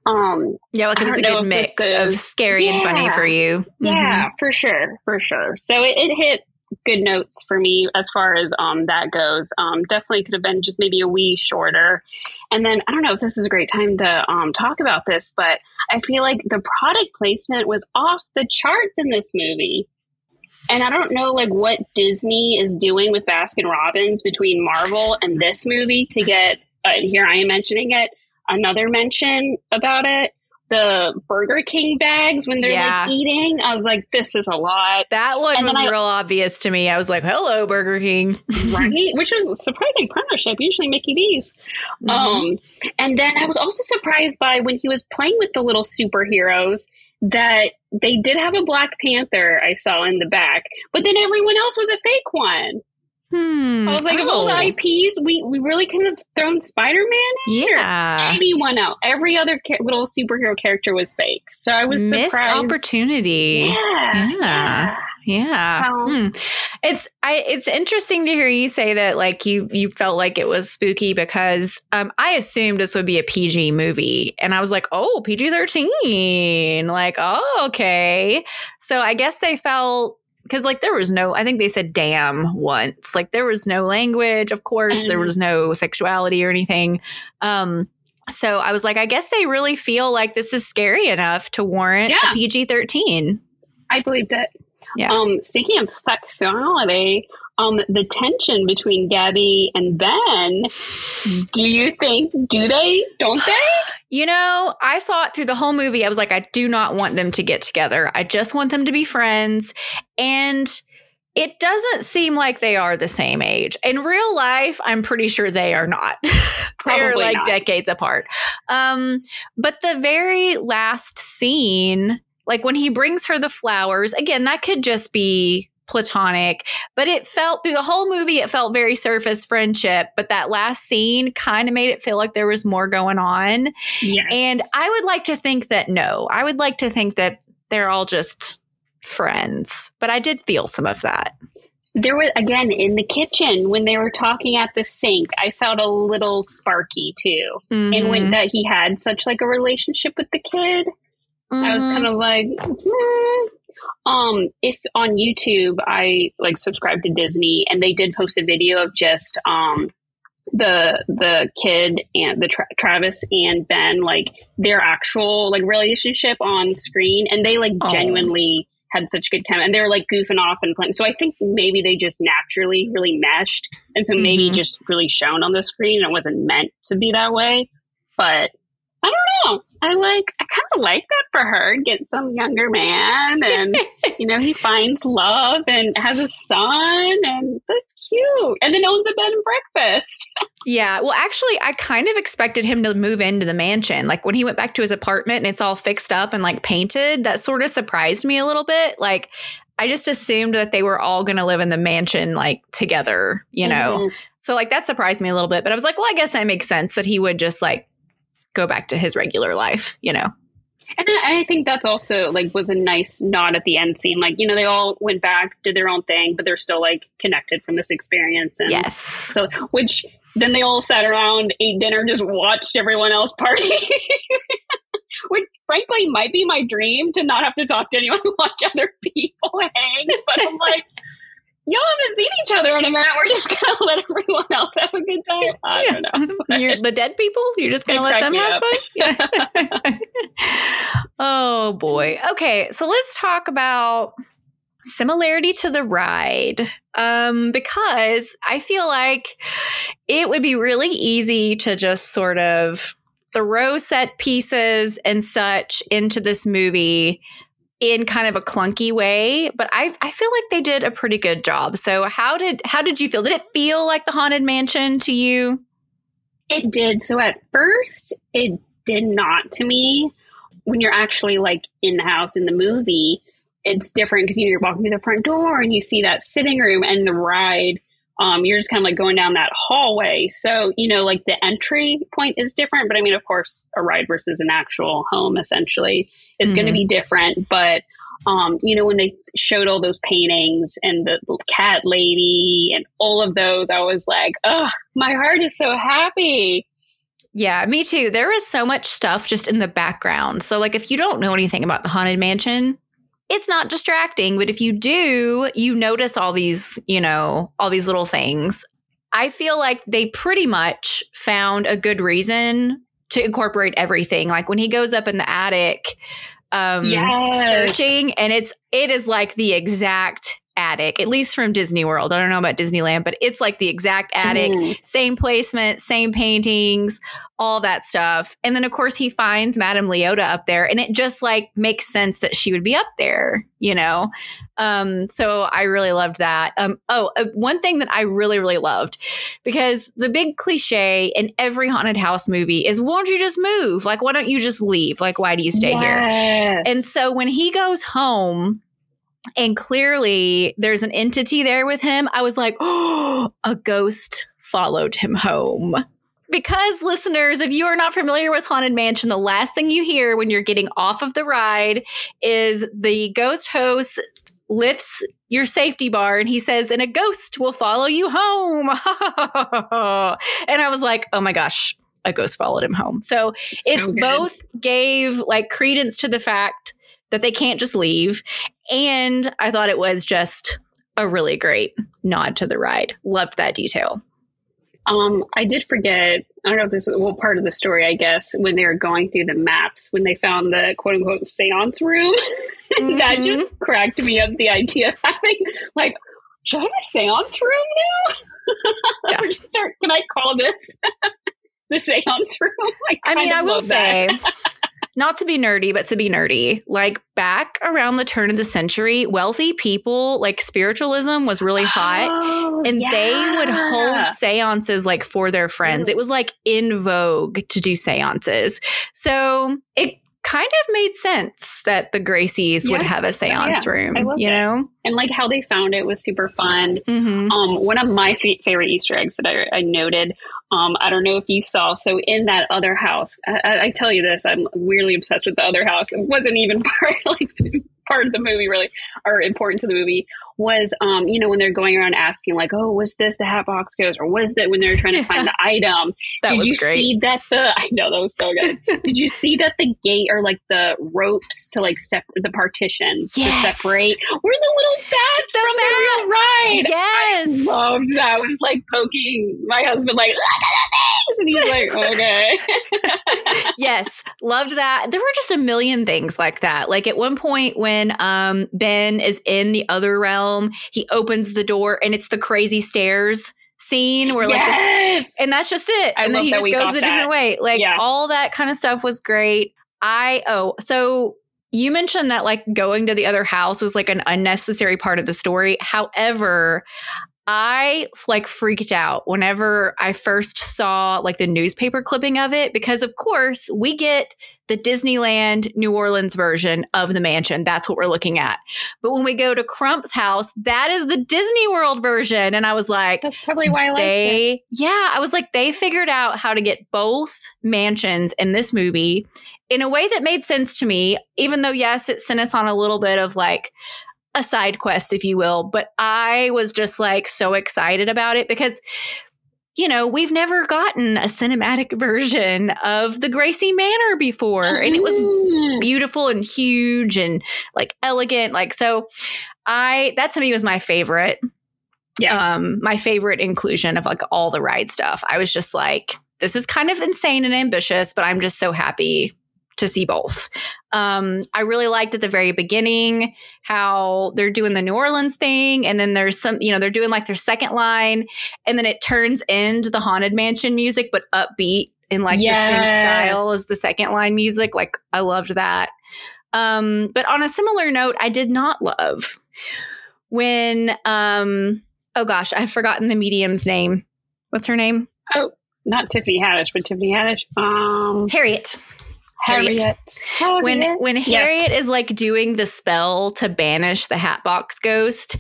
Um, yeah, like it was a good mix of scary yeah, and funny for you. Yeah, mm-hmm. for sure, for sure. So it, it, hit good notes for me as far as um that goes. Um, definitely could have been just maybe a wee shorter. And then I don't know if this is a great time to um talk about this, but I feel like the product placement was off the charts in this movie. And I don't know like what Disney is doing with Baskin Robbins between Marvel and this movie to get uh, here I am mentioning it another mention about it the Burger King bags when they're yeah. like eating. I was like, this is a lot. That one and was I, real obvious to me. I was like, hello, Burger King. right? Which was a surprising partnership. Usually Mickey D's. Mm-hmm. Um, and then I was also surprised by when he was playing with the little superheroes that they did have a Black Panther I saw in the back, but then everyone else was a fake one. Hmm. I was like, oh. of all the oh. IPs, we, we really could have thrown Spider Man in. Yeah. Anyone out. Every other ca- little superhero character was fake. So I was Missed surprised. opportunity. Yeah. Yeah. Yeah. hmm. It's I it's interesting to hear you say that like you you felt like it was spooky because um I assumed this would be a PG movie and I was like, "Oh, PG-13." Like, "Oh, okay." So I guess they felt because like there was no i think they said damn once. Like there was no language of course. There was no sexuality or anything. Um so i was like i guess they really feel like this is scary enough to warrant yeah. a pg-13 i believed it. Yeah. Um speaking of sexuality um, the tension between Gabby and Ben. Do you think, do they, don't they? You know, I thought through the whole movie, I was like, I do not want them to get together. I just want them to be friends. And it doesn't seem like they are the same age. In real life, I'm pretty sure they are not. They're like not. decades apart. Um, but the very last scene, like when he brings her the flowers, again, that could just be platonic, but it felt through the whole movie, it felt very surface friendship. But that last scene kind of made it feel like there was more going on. Yes. And I would like to think that no, I would like to think that they're all just friends. But I did feel some of that. There was again in the kitchen when they were talking at the sink. I felt a little sparky too, mm-hmm. and when mm-hmm. that he had such like a relationship with the kid, mm-hmm. I was mm-hmm. kind of like, hmm. Um, if on YouTube, I like subscribe to Disney, and they did post a video of just um the the kid and the tra- Travis and Ben like their actual like relationship on screen, and they like oh. genuinely had such good chemistry, and they were like goofing off and playing. So I think maybe they just naturally really meshed, and so maybe mm-hmm. just really shown on the screen. And it wasn't meant to be that way, but I don't know. I like, I kind of like that for her. Get some younger man, and you know, he finds love and has a son, and that's cute. And then owns a bed and breakfast. yeah. Well, actually, I kind of expected him to move into the mansion. Like when he went back to his apartment and it's all fixed up and like painted, that sort of surprised me a little bit. Like, I just assumed that they were all going to live in the mansion like together, you know? Mm-hmm. So, like, that surprised me a little bit. But I was like, well, I guess that makes sense that he would just like go back to his regular life, you know. And I think that's also like was a nice nod at the end scene. Like, you know, they all went back, did their own thing, but they're still like connected from this experience. And yes. So, which then they all sat around, ate dinner, just watched everyone else party. which frankly might be my dream to not have to talk to anyone, watch other people hang. But I'm like, y'all haven't seen each other in a minute. We're just gonna let everyone else have a good time. I yeah. don't know. You're the dead people. You're just gonna let them have fun. oh boy. Okay, so let's talk about similarity to the ride um, because I feel like it would be really easy to just sort of throw set pieces and such into this movie in kind of a clunky way, but I I feel like they did a pretty good job. So how did how did you feel? Did it feel like the haunted mansion to you? It did. So at first it did not to me. When you're actually like in the house in the movie, it's different because you know, you're walking through the front door and you see that sitting room and the ride um, you're just kind of like going down that hallway. So, you know, like the entry point is different. But I mean, of course, a ride versus an actual home essentially is mm-hmm. going to be different. But um, you know, when they showed all those paintings and the cat lady and all of those, I was like, oh, my heart is so happy. Yeah, me too. There is so much stuff just in the background. So, like, if you don't know anything about the Haunted Mansion, it's not distracting. But if you do, you notice all these, you know, all these little things. I feel like they pretty much found a good reason to incorporate everything. Like when he goes up in the attic, um, Yes. searching, and it's it is like the exact attic, at least from Disney World. I don't know about Disneyland, but it's like the exact attic, Mhm. same placement, same paintings, all that stuff. And then of course he finds Madame Leota up there, and it just like makes sense that she would be up there, you know. Um, so I really loved that. Um, oh, uh, one thing that I really really loved because the big cliche in every haunted house movie is, "Won't you just move? Like, why don't you just leave? Like, why do you stay here?" And so when he goes home and clearly there's an entity there with him, I was like, oh, a ghost followed him home. Because listeners, if you are not familiar with Haunted Mansion, the last thing you hear when you're getting off of the ride is the ghost host lifts your safety bar and he says, and a ghost will follow you home. and I was like, oh my gosh, a ghost followed him home. So it So both gave like credence to the fact that they can't just leave. And I thought it was just a really great nod to the ride. Loved that detail. Um, I did forget. I don't know if this is well part of the story. I guess when they were going through the maps, when they found the quote unquote séance room, that Mhm. just cracked me up. The idea of having like, should I have a séance room now? or just start? Can I call this the séance room? I, I mean, I will that. say, not to be nerdy, but to be nerdy, like back around the turn of the century, wealthy people, like spiritualism was really hot. Oh, and they would hold seances like for their friends. It was like in vogue to do seances. So it kind of made sense that the Graceys would have a seance yeah. room, you know? and like how they found it was super fun. hmm Um, one of my fa- favorite Easter eggs that I, I noted. Um, I don't know if you saw. So in that other house, I, I, tell you this, I'm weirdly obsessed with the other house. It wasn't even part like part of the movie, really, or important to the movie. Was um, you know, when they're going around asking like, "Oh, was this the Hatbox Ghost?" or "Was that?" When they're trying to find the item. That Did you great. see that the? I know that was so good. Did you see that the gate or like the ropes to like separate the partitions Yes. to separate were the little bats The from the real ride? Yes. loved that. I was like poking my husband, like, look at. And he's like, okay. yes, loved that. There were just a million things like that. Like at one point when um Ben is in the other realm, he opens the door and it's the crazy stairs scene where like yes. and that's just it. I and then he just goes a different that. way. Like Yeah. all that kind of stuff was great. I oh, so you mentioned that like going to the other house was like an unnecessary part of the story. However, I like freaked out whenever I first saw like the newspaper clipping of it because of course we get the Disneyland New Orleans version of the mansion. That's what we're looking at. But when we go to Crump's house, that is the Disney World version and I was like That's probably why I like it. they yeah i was like they figured out how to get both mansions in this movie in a way that made sense to me even though yes it sent us on a little bit of like a side quest if you will but i was just like so excited about it because you know we've never gotten a cinematic version of the gracey manor before and it was Mm. beautiful and huge and like elegant like so i that to me was my favorite Yeah. um my favorite inclusion of like all the ride stuff i was just like this is kind of insane and ambitious but i'm just so happy to see both. Um i really liked at the very beginning how they're doing the new orleans thing and then there's some you know they're doing like their second line and then it turns into the haunted mansion music but upbeat in like the same style as the second line music. Like i loved that. Um but on a similar note i did not love when um oh gosh i've forgotten the medium's name. What's her name? Oh, Not Tiffany Haddish, but Tiffany Haddish. Um, harriet Harriet. Harriet. when Harriet? when Yes. harriet is like doing the spell to banish the hatbox ghost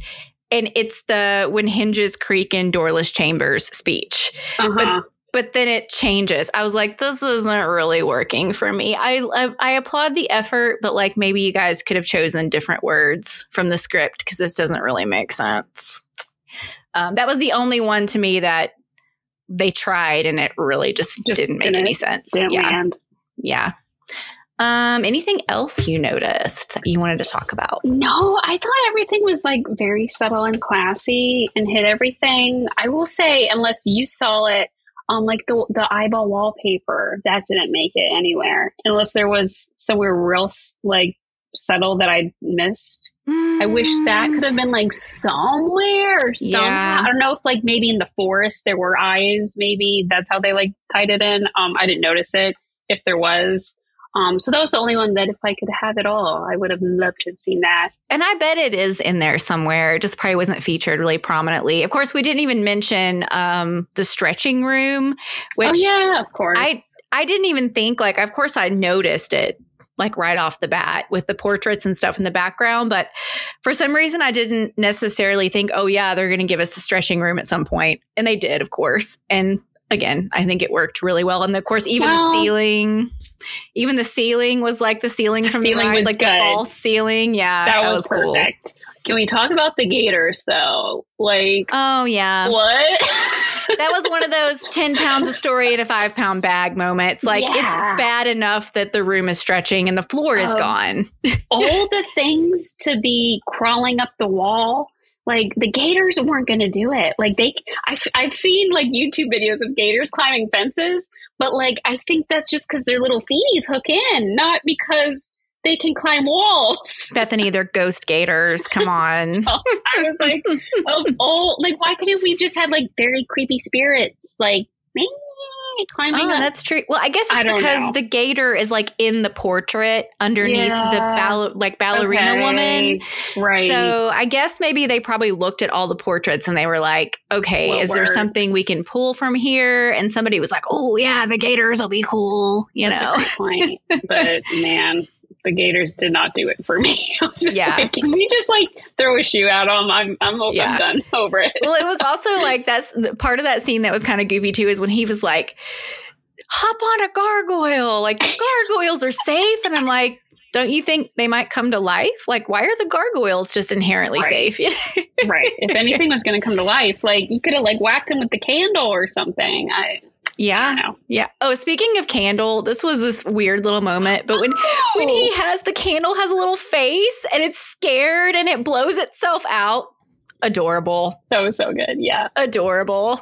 and it's the when hinges creak in doorless chambers speech Uh-huh. but but then it changes. I was like, this isn't really working for me. I, I, I applaud the effort, but like maybe you guys could have chosen different words from the script because this doesn't really make sense. Um, that was the only one to me that they tried and it really just, Just didn't make didn't- any sense. Yeah, land. yeah. Um, anything else you noticed that you wanted to talk about? No, I thought everything was like very subtle and classy and hit everything. I will say, unless you saw it on like the the eyeball wallpaper, that didn't make it anywhere. Unless there was somewhere real like subtle that I missed. I wish that could have been like somewhere, somehow. Yeah. I don't know if like maybe in the forest there were eyes. Maybe that's how they like tied it in. Um, I didn't notice it. If there was, um, so that was the only one that if I could have it all, I would have loved to have seen that. And I bet it is in there somewhere. It just probably wasn't featured really prominently. Of course, we didn't even mention um, the stretching room, which oh yeah, of course. I I didn't even think like. Of course, I noticed it like right off the bat with the portraits and stuff in the background, but for some reason, I didn't necessarily think, oh yeah, they're going to give us a stretching room at some point, and they did, of course, and. Again, I think it worked really well, and of course, even Well- the ceiling, even the ceiling was like the ceiling The from ceiling the ride, was like the false ceiling. Yeah, that, was, cool. perfect. Can we talk about the gators though? Like Oh yeah, what? that was one of those 10 pounds of story in a five pound bag moments. Like it's bad enough that the room is stretching and the floor is Um, gone. all the things to be crawling up the wall. Like the gators weren't going to do it. Like they, I've, I've seen like YouTube videos of gators climbing fences, but like I think that's just because their little feeties hook in, not because they can climb walls. Bethany, they're ghost gators. Come on. So I was like, oh, oh, like why couldn't we just have like very creepy spirits like me climbing Oh, up? that's true. Well, I guess it's don't because know. the gator is like in the portrait underneath the ball- like ballerina Okay. woman. right? So I guess maybe they probably looked at all the portraits and they were like, okay, What is there something we can pull from here? And somebody was like, oh yeah, the gators will be cool. You know. That's great point. But man, the Gators did not do it for me. I was just Yeah. like, can we just like throw a shoe at them? I'm I'm, Yeah. I'm done over it. well, it was also like that's part of that scene that was kind of goofy too is when he was like, hop on a gargoyle. Like, gargoyles are safe. And I'm like, don't you think they might come to life? Like, why are the gargoyles just inherently Right. safe? right. If anything was going to come to life, like you could have like whacked him with the candle or something. I yeah. Yeah. Oh, speaking of candle, this was this weird little moment. But when when he has the candle has a little face and it's scared and it blows itself out, adorable, That was so good. Yeah, adorable.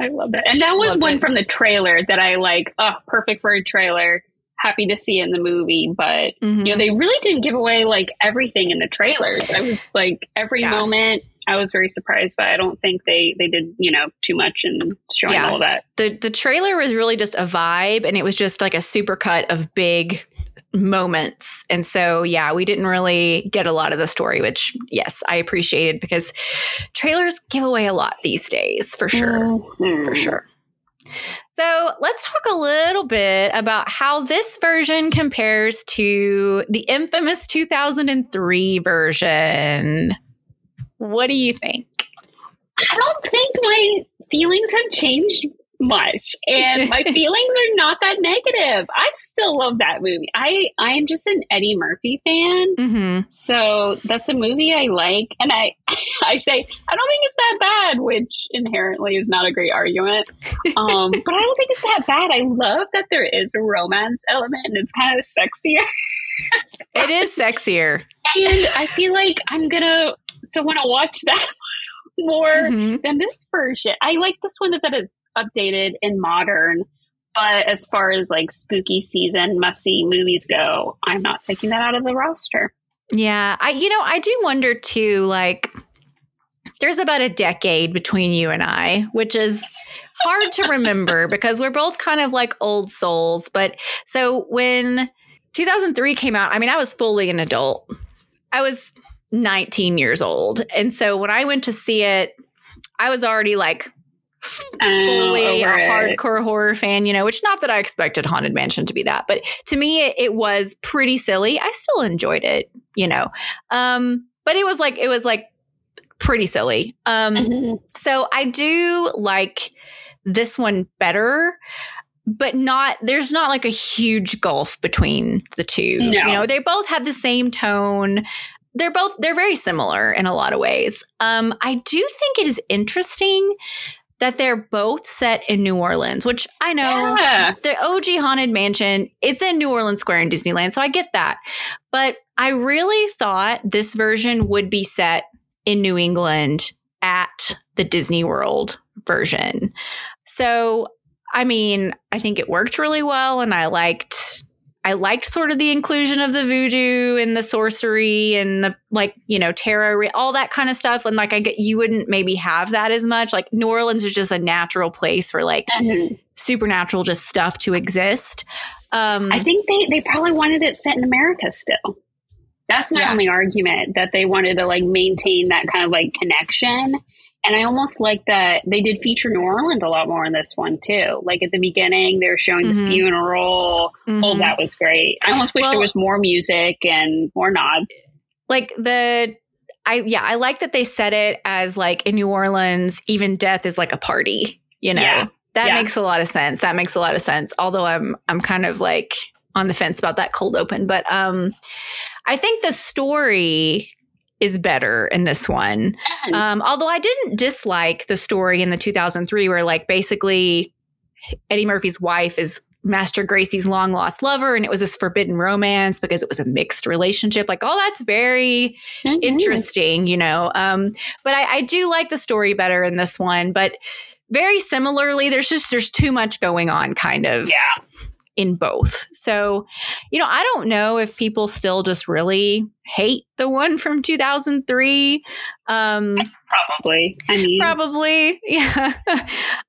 I love that. And that was Loved one it. from the trailer that I like. Oh, perfect for a trailer. Happy to see it in the movie, but Mhm. you know they really didn't give away like everything in the trailers. I was like every Yeah. moment. I was very surprised, but I don't think they they did you know too much in showing Yeah. all that. the the trailer was really just a vibe and it was just like a super cut of big moments and so yeah we didn't really get a lot of the story which yes i appreciated because trailers give away a lot these days for sure Mhm. for sure so let's talk a little bit about how this version compares to the infamous 2003 version what do you think I don't think my feelings have changed much, and my feelings are not that negative. I still love that movie. I I am just an Eddie Murphy fan. mm-hmm. So that's a movie I like, and I I say I don't think it's that bad, which inherently is not a great argument. Um, but I don't think it's that bad. I love that there is a romance element, and it's kind of sexier. it is sexier and I feel like I'm gonna still want to watch that more Mhm. than this version. I like this one that it's updated and modern. But as far as like spooky season must see movies go, I'm not taking that out of the roster. Yeah, I you know, I do wonder too like there's about a decade between you and I, which is hard to remember because we're both kind of like old souls, but so when 2003 came out, I mean, I was fully an adult. I was 19 years old. And so when I went to see it, I was already like fully over a hardcore horror fan, you know, which not that I expected Haunted Mansion to be that, but to me it, it was pretty silly. I still enjoyed it, you know. Um but it was like it was like pretty silly. Um Mhm. so I do like this one better but not there's not like a huge gulf between the two No. you know they both have the same tone they're both they're very similar in a lot of ways. Um i do think it is interesting that they're both set in new orleans which i know Yeah. the og haunted mansion it's in new orleans square in disneyland so i get that. But i really thought this version would be set in new england at the disney world version. So I mean, I think it worked really well and I liked I liked sort of the inclusion of the voodoo and the sorcery and the like, you know, tarot, all that kind of stuff. And like, I get you wouldn't maybe have that as much. Like, New Orleans is just a natural place for like Mhm. supernatural just stuff to exist. Um, I think they, they probably wanted it set in America still. That's my Yeah. only argument that they wanted to like maintain that kind of like connection. And I almost like that they did feature New Orleans a lot more in this one too. Like at the beginning, they were showing Mhm. the funeral. Oh, mhm. that was great. I almost wish Well- there was more music and more nods. like the I yeah, I like that they said it as like in New Orleans, even death is like a party, you know. Yeah. That Yeah. makes a lot of sense. That makes a lot of sense. Although I'm I'm kind of like on the fence about that cold open, but um I think the story is better in this one. Um although I didn't dislike the story in the 2003 where like basically Eddie Murphy's wife is Master Gracey's long lost lover, and it was this forbidden romance because it was a mixed relationship. Like, oh, that's very Mhm. interesting, you know. Um, but I, I do like the story better in this one. But very similarly, there's just there's too much going on, kind of, Yeah. In both. So, you know, I don't know if people still just really hate the one from 2003. Um, Probably. I mean, Probably, yeah.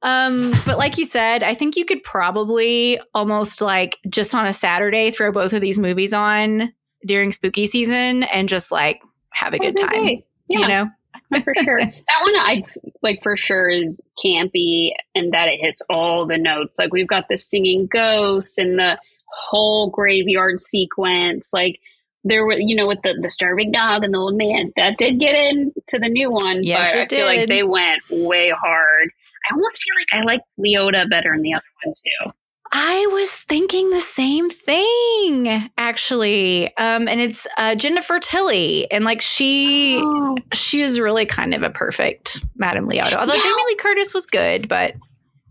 um, but like you said, I think you could probably almost like just on a Saturday throw both of these movies on during spooky season and just like have a good every time. day. Yeah. You know? for sure. That one I like for sure is campy and that it hits all the notes. Like we've got the singing ghosts and the whole graveyard sequence. Like there were, you know, with the, the starving dog and the old man that did get into the new one, Yes, but I feel like they went way hard. I almost feel like I like Leota better in the other one too. I was thinking the same thing actually. Um, and it's uh, Jennifer Tilly, and like she Oh. she is really kind of a perfect Madame Leota. Although Yeah. Jamie Lee Curtis was good, but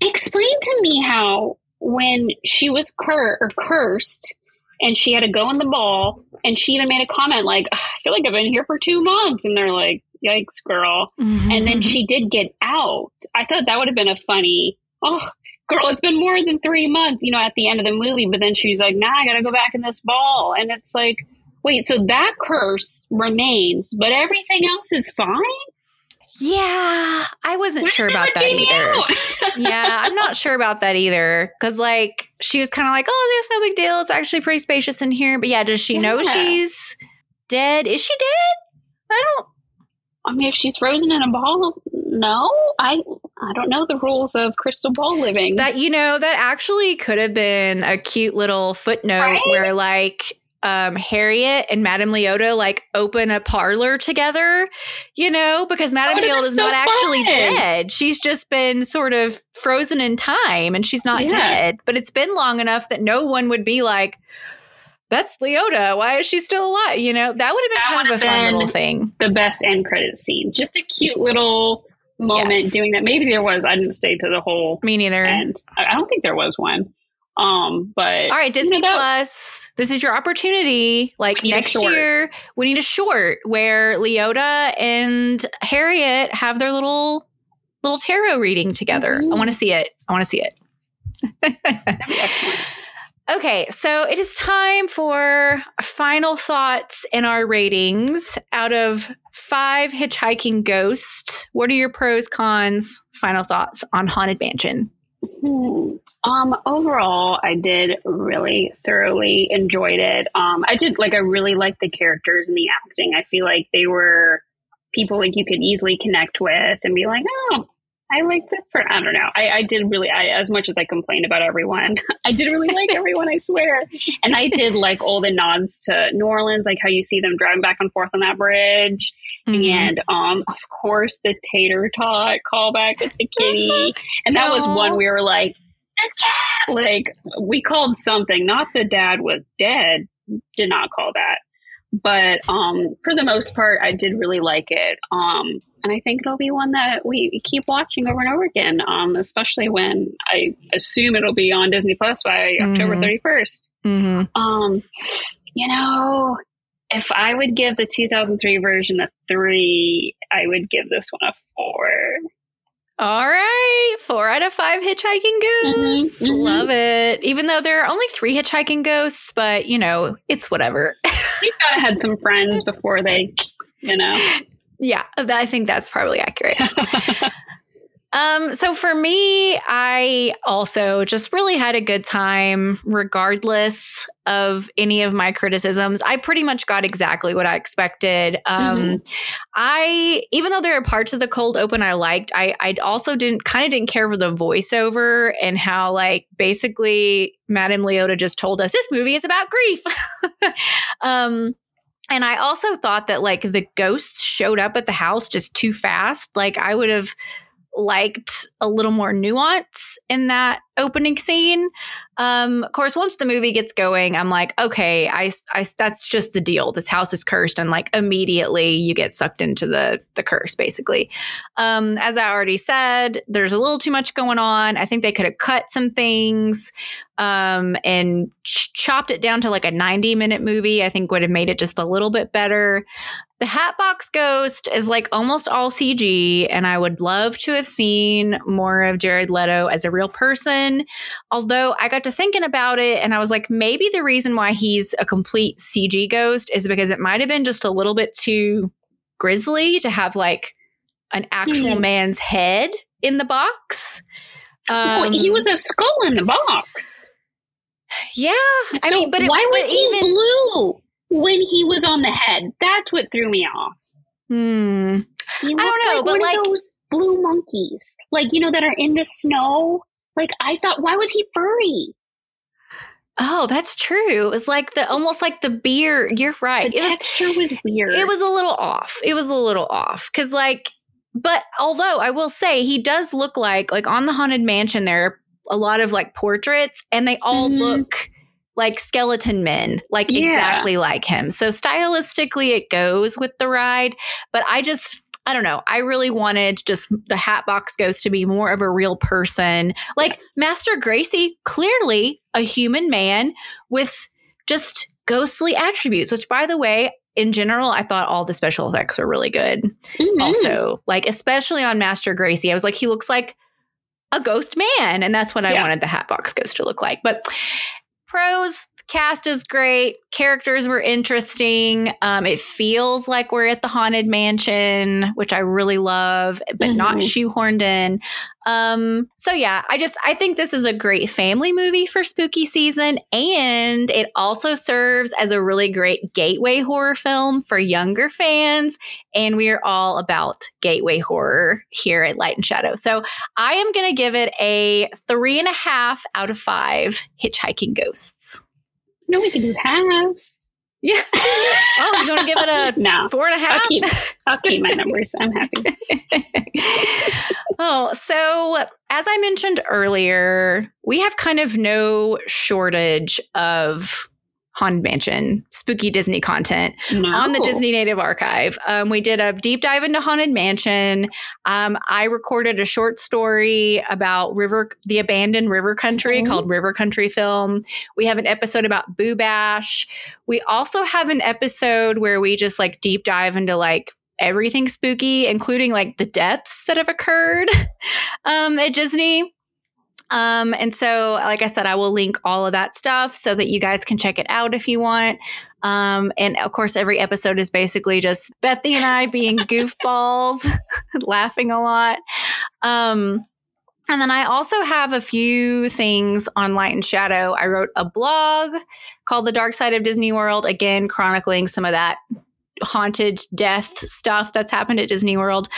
Explain to me how when she was cur- or cursed and she had to go in the ball and she even made a comment like I feel like I've been here for two months and they're like yikes girl and then she did get out. I thought that would have been a funny oh girl it's been more than three months you know at the end of the movie but then she's like nah I gotta go back in this ball and it's like wait so that curse remains but everything else is fine. yeah, I wasn't Why sure about that Jamie either. yeah, I'm not sure about that either. Cause like she was kind of like, oh, that's no big deal. It's actually pretty spacious in here. But yeah, does she know she's dead? Is she dead? I don't. I mean, if she's frozen in a ball, no, I I don't know the rules of crystal ball living. That you know that actually could have been a cute little footnote Right? where like um Harriet and Madame Leota like open a parlor together, you know, because Madame Leota is so not actually dead. She's just been sort of frozen in time and she's not Yeah. dead. But it's been long enough that no one would be like, that's Leota. Why is she still alive? You know, that would have been That kind of a fun little thing. the best end credit scene. Just a cute little moment Yes. doing that. Maybe there was. I didn't stay to the whole Me neither. end. I, don't think there was one. Um, but All right, Disney you know, Plus. This is your opportunity. Like We need a next year, we need a short where Leota and Harriet have their little little tarot reading together. I want to see it. I want to see it. Okay, so it is time for final thoughts in our ratings. Out of five hitchhiking ghosts, what are your pros, cons, final thoughts on Haunted Mansion? Hmm. Um, overall, I did really thoroughly enjoyed it. Um, I did like I really liked the characters and the acting. I feel like they were people like you could easily connect with and be like, oh, I like this part. I don't know. I, I did really, I, as much as I complained about everyone, I did really like everyone, I swear. And I did like all the nods to New Orleans, like how you see them driving back and forth on that bridge. Mm-hmm. And um, of course, the tater tot callback with the kitty. And that was one we were like, like we called something, not the dad was dead, did not call that. But um, for the most part, I did really like it. Um, and I think it'll be one that we keep watching over and over again, um, especially when I assume it'll be on Disney Plus by October Mhm. 31st. Mm-hmm. Um, you know, if I would give the 2003 version a three, I would give this one a four. All right, four out of five hitchhiking ghosts. mhm. Love it. Even though there are only three hitchhiking ghosts, but you know, it's whatever. You've got to had some friends before they, you know. Yeah, I think that's probably accurate. Um, so for me, I also just really had a good time, regardless of any of my criticisms. I pretty much got exactly what I expected. Um, I, even though there are parts of the cold open I liked, I, I also didn't kind of didn't care for the voiceover and how like basically Madame Leota just told us this movie is about grief. um, and I also thought that like the ghosts showed up at the house just too fast. Like I would have liked a little more nuance in that opening scene. Um, of course, once the movie gets going, I'm like, okay, I, I, that's just the deal. This house is cursed, and like immediately you get sucked into the the curse, basically. Um, as I already said, there's a little too much going on. I think they could have cut some things um, and ch- chopped it down to like a 90 minute movie. I think would have made it just a little bit better. The Hatbox Ghost is like almost all CG, and I would love to have seen more of Jared Leto as a real person. Although I got to thinking about it, and I was like, maybe the reason why he's a complete CG ghost is because it might have been just a little bit too grisly to have like an actual Hmm. man's head in the box. Well, Um, he was a skull in the box. yeah. I mean, but it, why was but he even blue when he was on the head? That's what threw me off. Hmm. I don't know, like but like- those blue monkeys, like you know, that are in the snow. Like I thought, why was he furry? Oh, that's true. It was like the almost like the beard. You're right. The it was texture was weird. it was a little off. It was a little off because like, but although I will say he does look like like on the haunted mansion there are a lot of like portraits and they all Mhm. look like skeleton men, like Yeah. exactly like him. So stylistically it goes with the ride, but I just I don't know. I really wanted just the Hatbox Ghost to be more of a real person. Like Master Gracey, clearly a human man with just ghostly attributes, which by the way, in general, I thought all the special effects were really good. Mhm. Also, like especially on Master Gracey, I was like, he looks like a ghost man, and that's what I wanted the Hatbox Ghost to look like. But pros, cast is great, characters were interesting. Um, it feels like we're at the haunted mansion, which I really love, but not Mhm. shoehorned in. Um, so yeah, I just I think this is a great family movie for spooky season, and it also serves as a really great gateway horror film for younger fans. And we are all about gateway horror here at Light and Shadow. So I am gonna give it a three and a half out of five hitchhiking ghosts. No, we can do half. Yeah. Oh, you want to give it a No, four and a half? I'll keep. I'll keep my numbers. I'm happy. oh, so as I mentioned earlier, we have kind of no shortage of Haunted Mansion, spooky Disney content No. on the Disney Native Archive. Um, we did a deep dive into Haunted Mansion. Um, I recorded a short story about river, the abandoned river country Mhm. called River Country Film. We have an episode about Boo Bash. We also have an episode where we just like deep dive into like everything spooky, including like the deaths that have occurred um, at Disney. Um, and so, like I said, I will link all of that stuff so that you guys can check it out if you want. Um, and of course, every episode is basically just Bethy and I being goofballs, laughing a lot. Um, and then I also have a few things on Light and Shadow. I wrote a blog called The Dark Side of Disney World, again, chronicling some of that haunted death stuff that's happened at Disney World.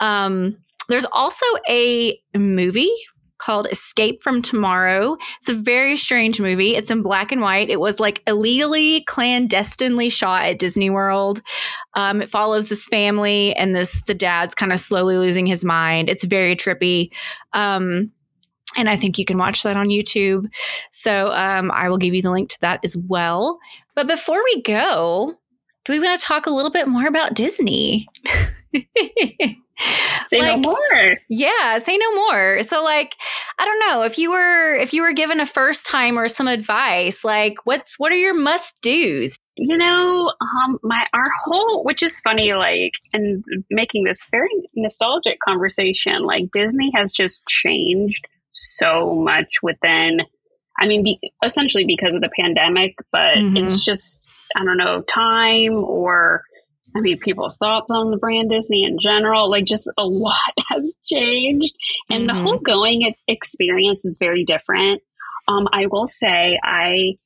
Um, there's also a movie called Escape from Tomorrow. It's a very strange movie. It's in black and white. It was like illegally, clandestinely shot at Disney World. Um, it follows this family and this the dad's kind of slowly losing his mind. It's very trippy. Um, and I think you can watch that on YouTube. So um, I will give you the link to that as well. But before we go, do we want to talk a little bit more about Disney? say like, no more. Yeah, say no more. So like, I don't know if you were if you were given a first time or some advice, like what's what are your must dos? You know, um, my our whole, which is funny, like, and making this very nostalgic conversation. Like Disney has just changed so much within. I mean, be, essentially because of the pandemic, but mm-hmm. it's just I don't know time or I mean, people's thoughts on the brand Disney in general, like just a lot has changed. And mm-hmm. the whole going experience is very different. Um, I will say I,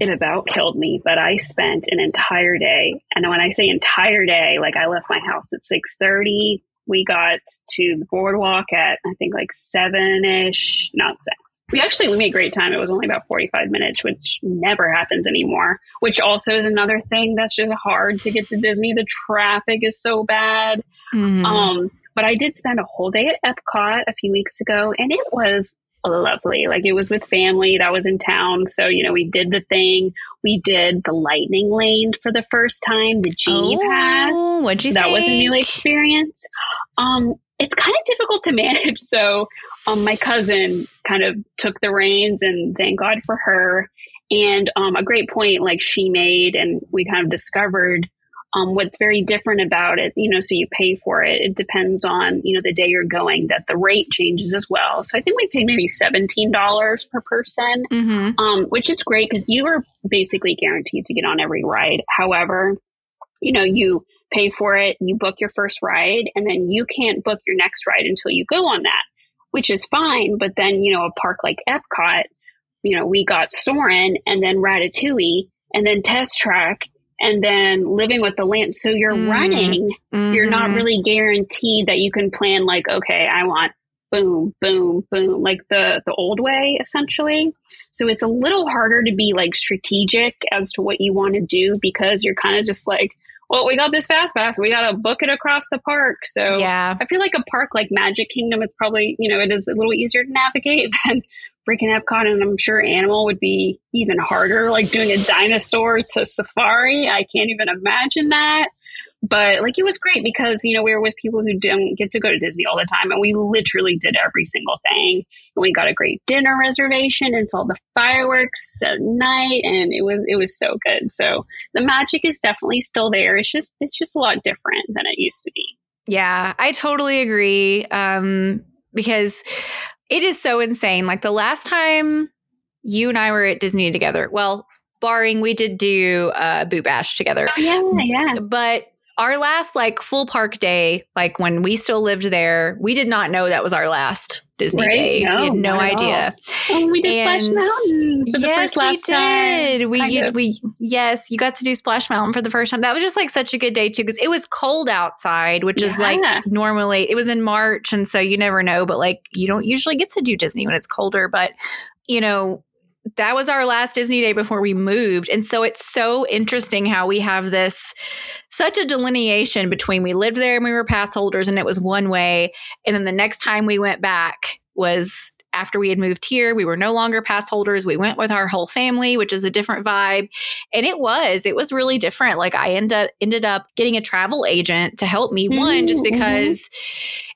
it about killed me, but I spent an entire day. And when I say entire day, like I left my house at 630. We got to the boardwalk at, I think like seven ish, not seven, we actually we made a great time. It was only about 45 minutes, which never happens anymore, which also is another thing that's just hard to get to Disney. The traffic is so bad. Mm-hmm. Um, but I did spend a whole day at Epcot a few weeks ago and it was lovely. Like it was with family that was in town. So, you know, we did the thing. We did the lightning lane for the first time, the Genie oh, Pass. What'd you so That was a new experience. Um, it's kind of difficult to manage. So um, my cousin kind of took the reins and thank God for her. And um, a great point like she made and we kind of discovered um, what's very different about it, you know, so you pay for it. It depends on, you know, the day you're going that the rate changes as well. So I think we paid maybe $17 per person, mm-hmm. um, which is great because you are basically guaranteed to get on every ride. However, you know, you pay for it, you book your first ride, and then you can't book your next ride until you go on that which is fine. But then, you know, a park like Epcot, you know, we got Soarin' and then Ratatouille and then Test Track and then living with the land. So you're mm. running, mm-hmm. you're not mm-hmm. really guaranteed that you can plan like, okay, I want boom, boom, boom, like the, the old way essentially. So it's a little harder to be like strategic as to what you want to do because you're kind of just like, well, we got this fast pass. We got to book it across the park. So yeah, I feel like a park like Magic Kingdom is probably, you know, it is a little easier to navigate than freaking Epcot. And I'm sure Animal would be even harder, like doing a dinosaur to safari. I can't even imagine that. But like it was great because you know we were with people who don't get to go to Disney all the time, and we literally did every single thing. And we got a great dinner reservation and saw the fireworks at night, and it was it was so good. So the magic is definitely still there. It's just it's just a lot different than it used to be. Yeah, I totally agree. Um, because it is so insane. Like the last time you and I were at Disney together, well, barring we did do uh, Boo Bash together. Oh, yeah, yeah. But our last like full park day, like when we still lived there, we did not know that was our last Disney right? day. No, we had no idea. Oh, we did and Splash Mountain for the yes, first last we did. Time. We you, we yes, you got to do Splash Mountain for the first time. That was just like such a good day too because it was cold outside, which yeah. is like normally it was in March, and so you never know. But like you don't usually get to do Disney when it's colder, but you know that was our last Disney day before we moved. And so it's so interesting how we have this such a delineation between we lived there and we were pass holders and it was one way. And then the next time we went back was after we had moved here, we were no longer pass holders. We went with our whole family, which is a different vibe. And it was, it was really different. Like I ended up, ended up getting a travel agent to help me. Mm-hmm. One, just mm-hmm. because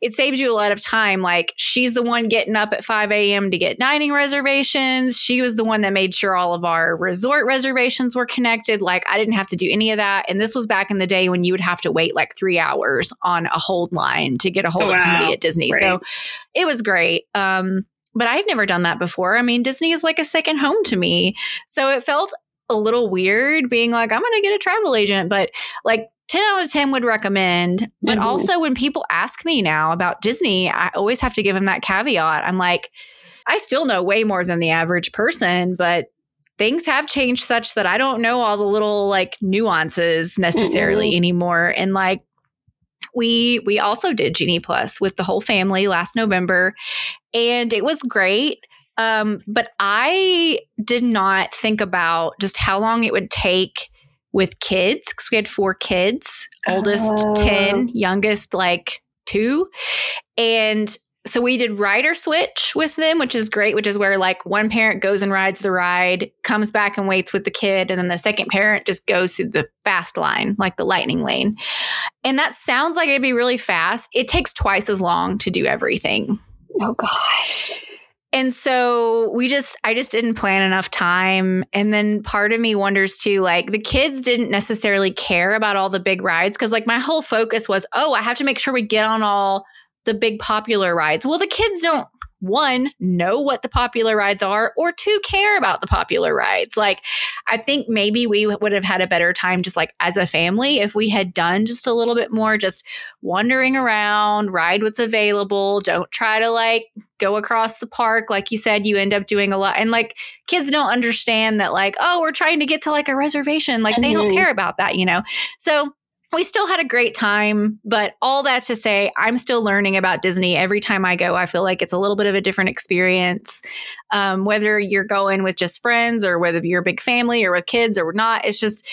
it saves you a lot of time. Like she's the one getting up at 5 a.m. to get dining reservations. She was the one that made sure all of our resort reservations were connected. Like I didn't have to do any of that. And this was back in the day when you would have to wait like three hours on a hold line to get a hold oh, of somebody at Disney. Right. So it was great. Um, but I've never done that before. I mean, Disney is like a second home to me. So it felt a little weird being like, I'm going to get a travel agent, but like 10 out of 10 would recommend. But mm-hmm. also, when people ask me now about Disney, I always have to give them that caveat. I'm like, I still know way more than the average person, but things have changed such that I don't know all the little like nuances necessarily mm-hmm. anymore. And like, we we also did Genie Plus with the whole family last November, and it was great. Um, but I did not think about just how long it would take with kids because we had four kids, oldest Oh. 10, youngest like two. And so we did rider switch with them, which is great, which is where like one parent goes and rides the ride, comes back and waits with the kid, and then the second parent just goes through the fast line, like the lightning lane. And that sounds like it'd be really fast. It takes twice as long to do everything. Oh gosh. And so we just, I just didn't plan enough time. And then part of me wonders too, like the kids didn't necessarily care about all the big rides because, like, my whole focus was, oh, I have to make sure we get on all the big popular rides. Well, the kids don't, one, know what the popular rides are, or two, care about the popular rides. Like, I think maybe we would have had a better time just like as a family if we had done just a little bit more, just wandering around, ride what's available. Don't try to like go across the park. Like you said, you end up doing a lot. And like kids don't understand that, like, oh, we're trying to get to like a reservation. Like they don't Mhm. care about that, you know? So we still had a great time, but all that to say, I'm still learning about Disney. Every time I go, I feel like it's a little bit of a different experience. Um, whether you're going with just friends or whether you're a big family or with kids or not, it's just,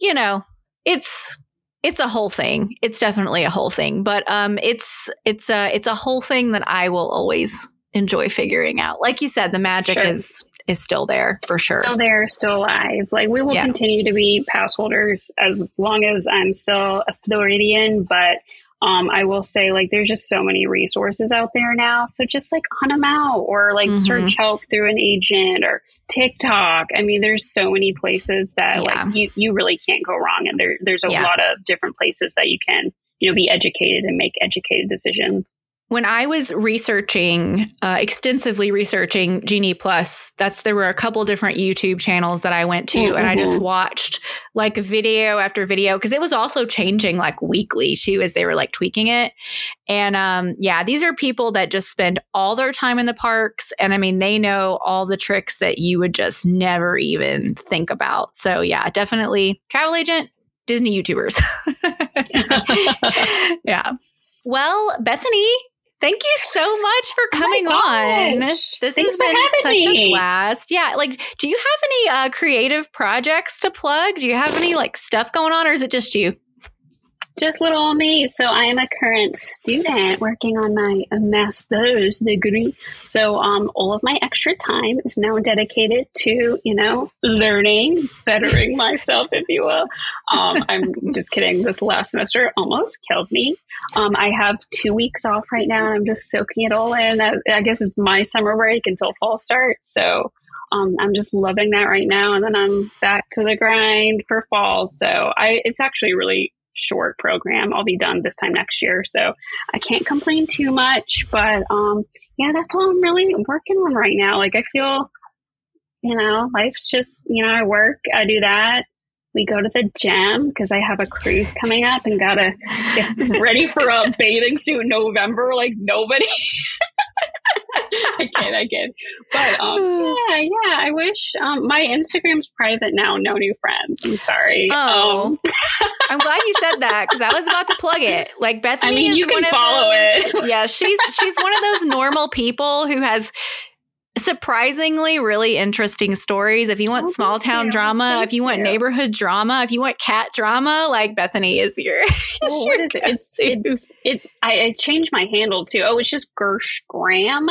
you know, it's it's a whole thing. It's definitely a whole thing, but um, it's it's a it's a whole thing that I will always enjoy figuring out. Like you said, the magic Sure. is is still there for sure. Still there, still alive. Like we will Yeah. continue to be pass holders as long as I'm still a Floridian, but um, I will say like there's just so many resources out there now. So just like hunt them out or like Mhm. search help through an agent or TikTok. I mean, there's so many places that Yeah. like you, you really can't go wrong. And there there's a Yeah. lot of different places that you can, you know, be educated and make educated decisions. When I was researching, uh, extensively researching Genie Plus, that's there were a couple different YouTube channels that I went to, and I just Mhm. watched like video after video because it was also changing like weekly too as they were like tweaking it. And um, yeah, these are people that just spend all their time in the parks, and I mean they know all the tricks that you would just never even think about. So yeah, definitely travel agent, Disney YouTubers. yeah. Well, Bethany, thank you so much for coming on. This Thanks has been such me. a blast. Yeah, like do you have any uh creative projects to plug? Do you have any like stuff going on or is it just you? Just little old me. So I am a current student working on my master's degree. So um, all of my extra time is now dedicated to, you know, learning, bettering myself, if you will. Um, I'm just kidding. This last semester almost killed me. Um, I have two weeks off right now, and I'm just soaking it all in. I, I guess it's my summer break until fall starts. So um, I'm just loving that right now, and then I'm back to the grind for fall. So I, it's actually a really short program. I'll be done this time next year, so I can't complain too much. But um, yeah, that's all I'm really working on right now. Like I feel, you know, life's just you know, I work, I do that. We go to the gym because I have a cruise coming up and gotta get ready for a bathing suit in November. Like nobody. I kid, I kid. But um, yeah, yeah. I wish um, my Instagram's private now. No new friends. I'm sorry. Oh. Um, I'm glad you said that because I was about to plug it. Like Bethany I mean, is you can one of those, it. Yeah, she's she's one of those normal people who has surprisingly really interesting stories. If you want Oh, small town you. drama, Thank if you want you. neighborhood drama, if you want cat drama, like Bethany is your. is Oh, your what is it? It's it's it. I, I changed my handle too. Oh, it's just Gersh Graham.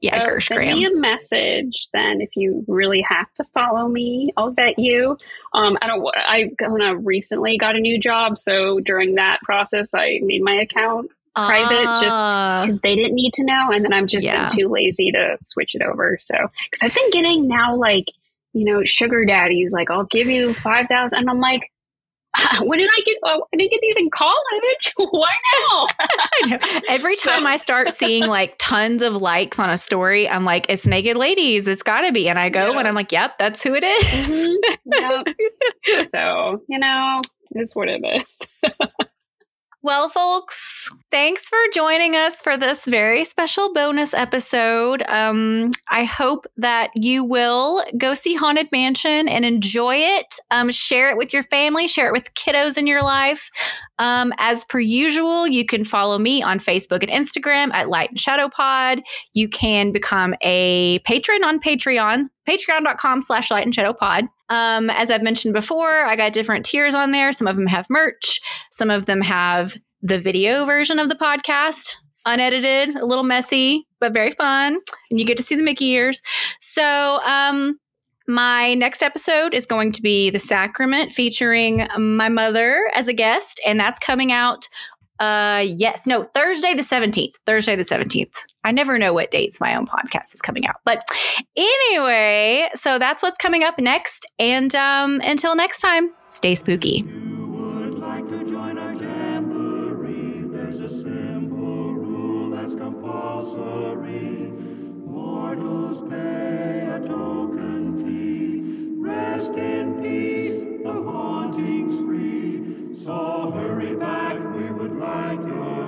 yeah, So Gersh send Graham. me a message then if you really have to follow me. I'll vet you. Um, I don't. I kind of recently got a new job, so during that process, I made my account private just Ah. because they didn't need to know, and then I'm just Yeah. been too lazy to switch it over. So because I've been getting now like you know sugar daddies like I'll give you five thousand, and I'm like. When did I get? Oh, I didn't get these in college. Why now? Every time I start seeing like tons of likes on a story, I'm like, it's naked ladies. It's got to be. And I go Yeah. and I'm like, yep, that's who it is. Mhm. Yep. So, you know, it's what it is. Well, folks, thanks for joining us for this very special bonus episode. Um, I hope that you will go see Haunted Mansion and enjoy it. Um, share it with your family, share it with kiddos in your life. Um, as per usual, you can follow me on Facebook and Instagram at Light and Shadow Pod. You can become a patron on Patreon, patreon.com slash light and shadow pod. Um, as I've mentioned before, I got different tiers on there. Some of them have merch, some of them have the video version of the podcast, unedited, a little messy, but very fun. And you get to see the Mickey ears. So, um, my next episode is going to be The Sacrament featuring my mother as a guest, and that's coming out uh yes, no, Thursday the 17th. Thursday the 17th. I never know what dates my own podcast is coming out. But anyway, so that's what's coming up next and um until next time, stay spooky. Rest in peace, the free. So hurry back, we would like your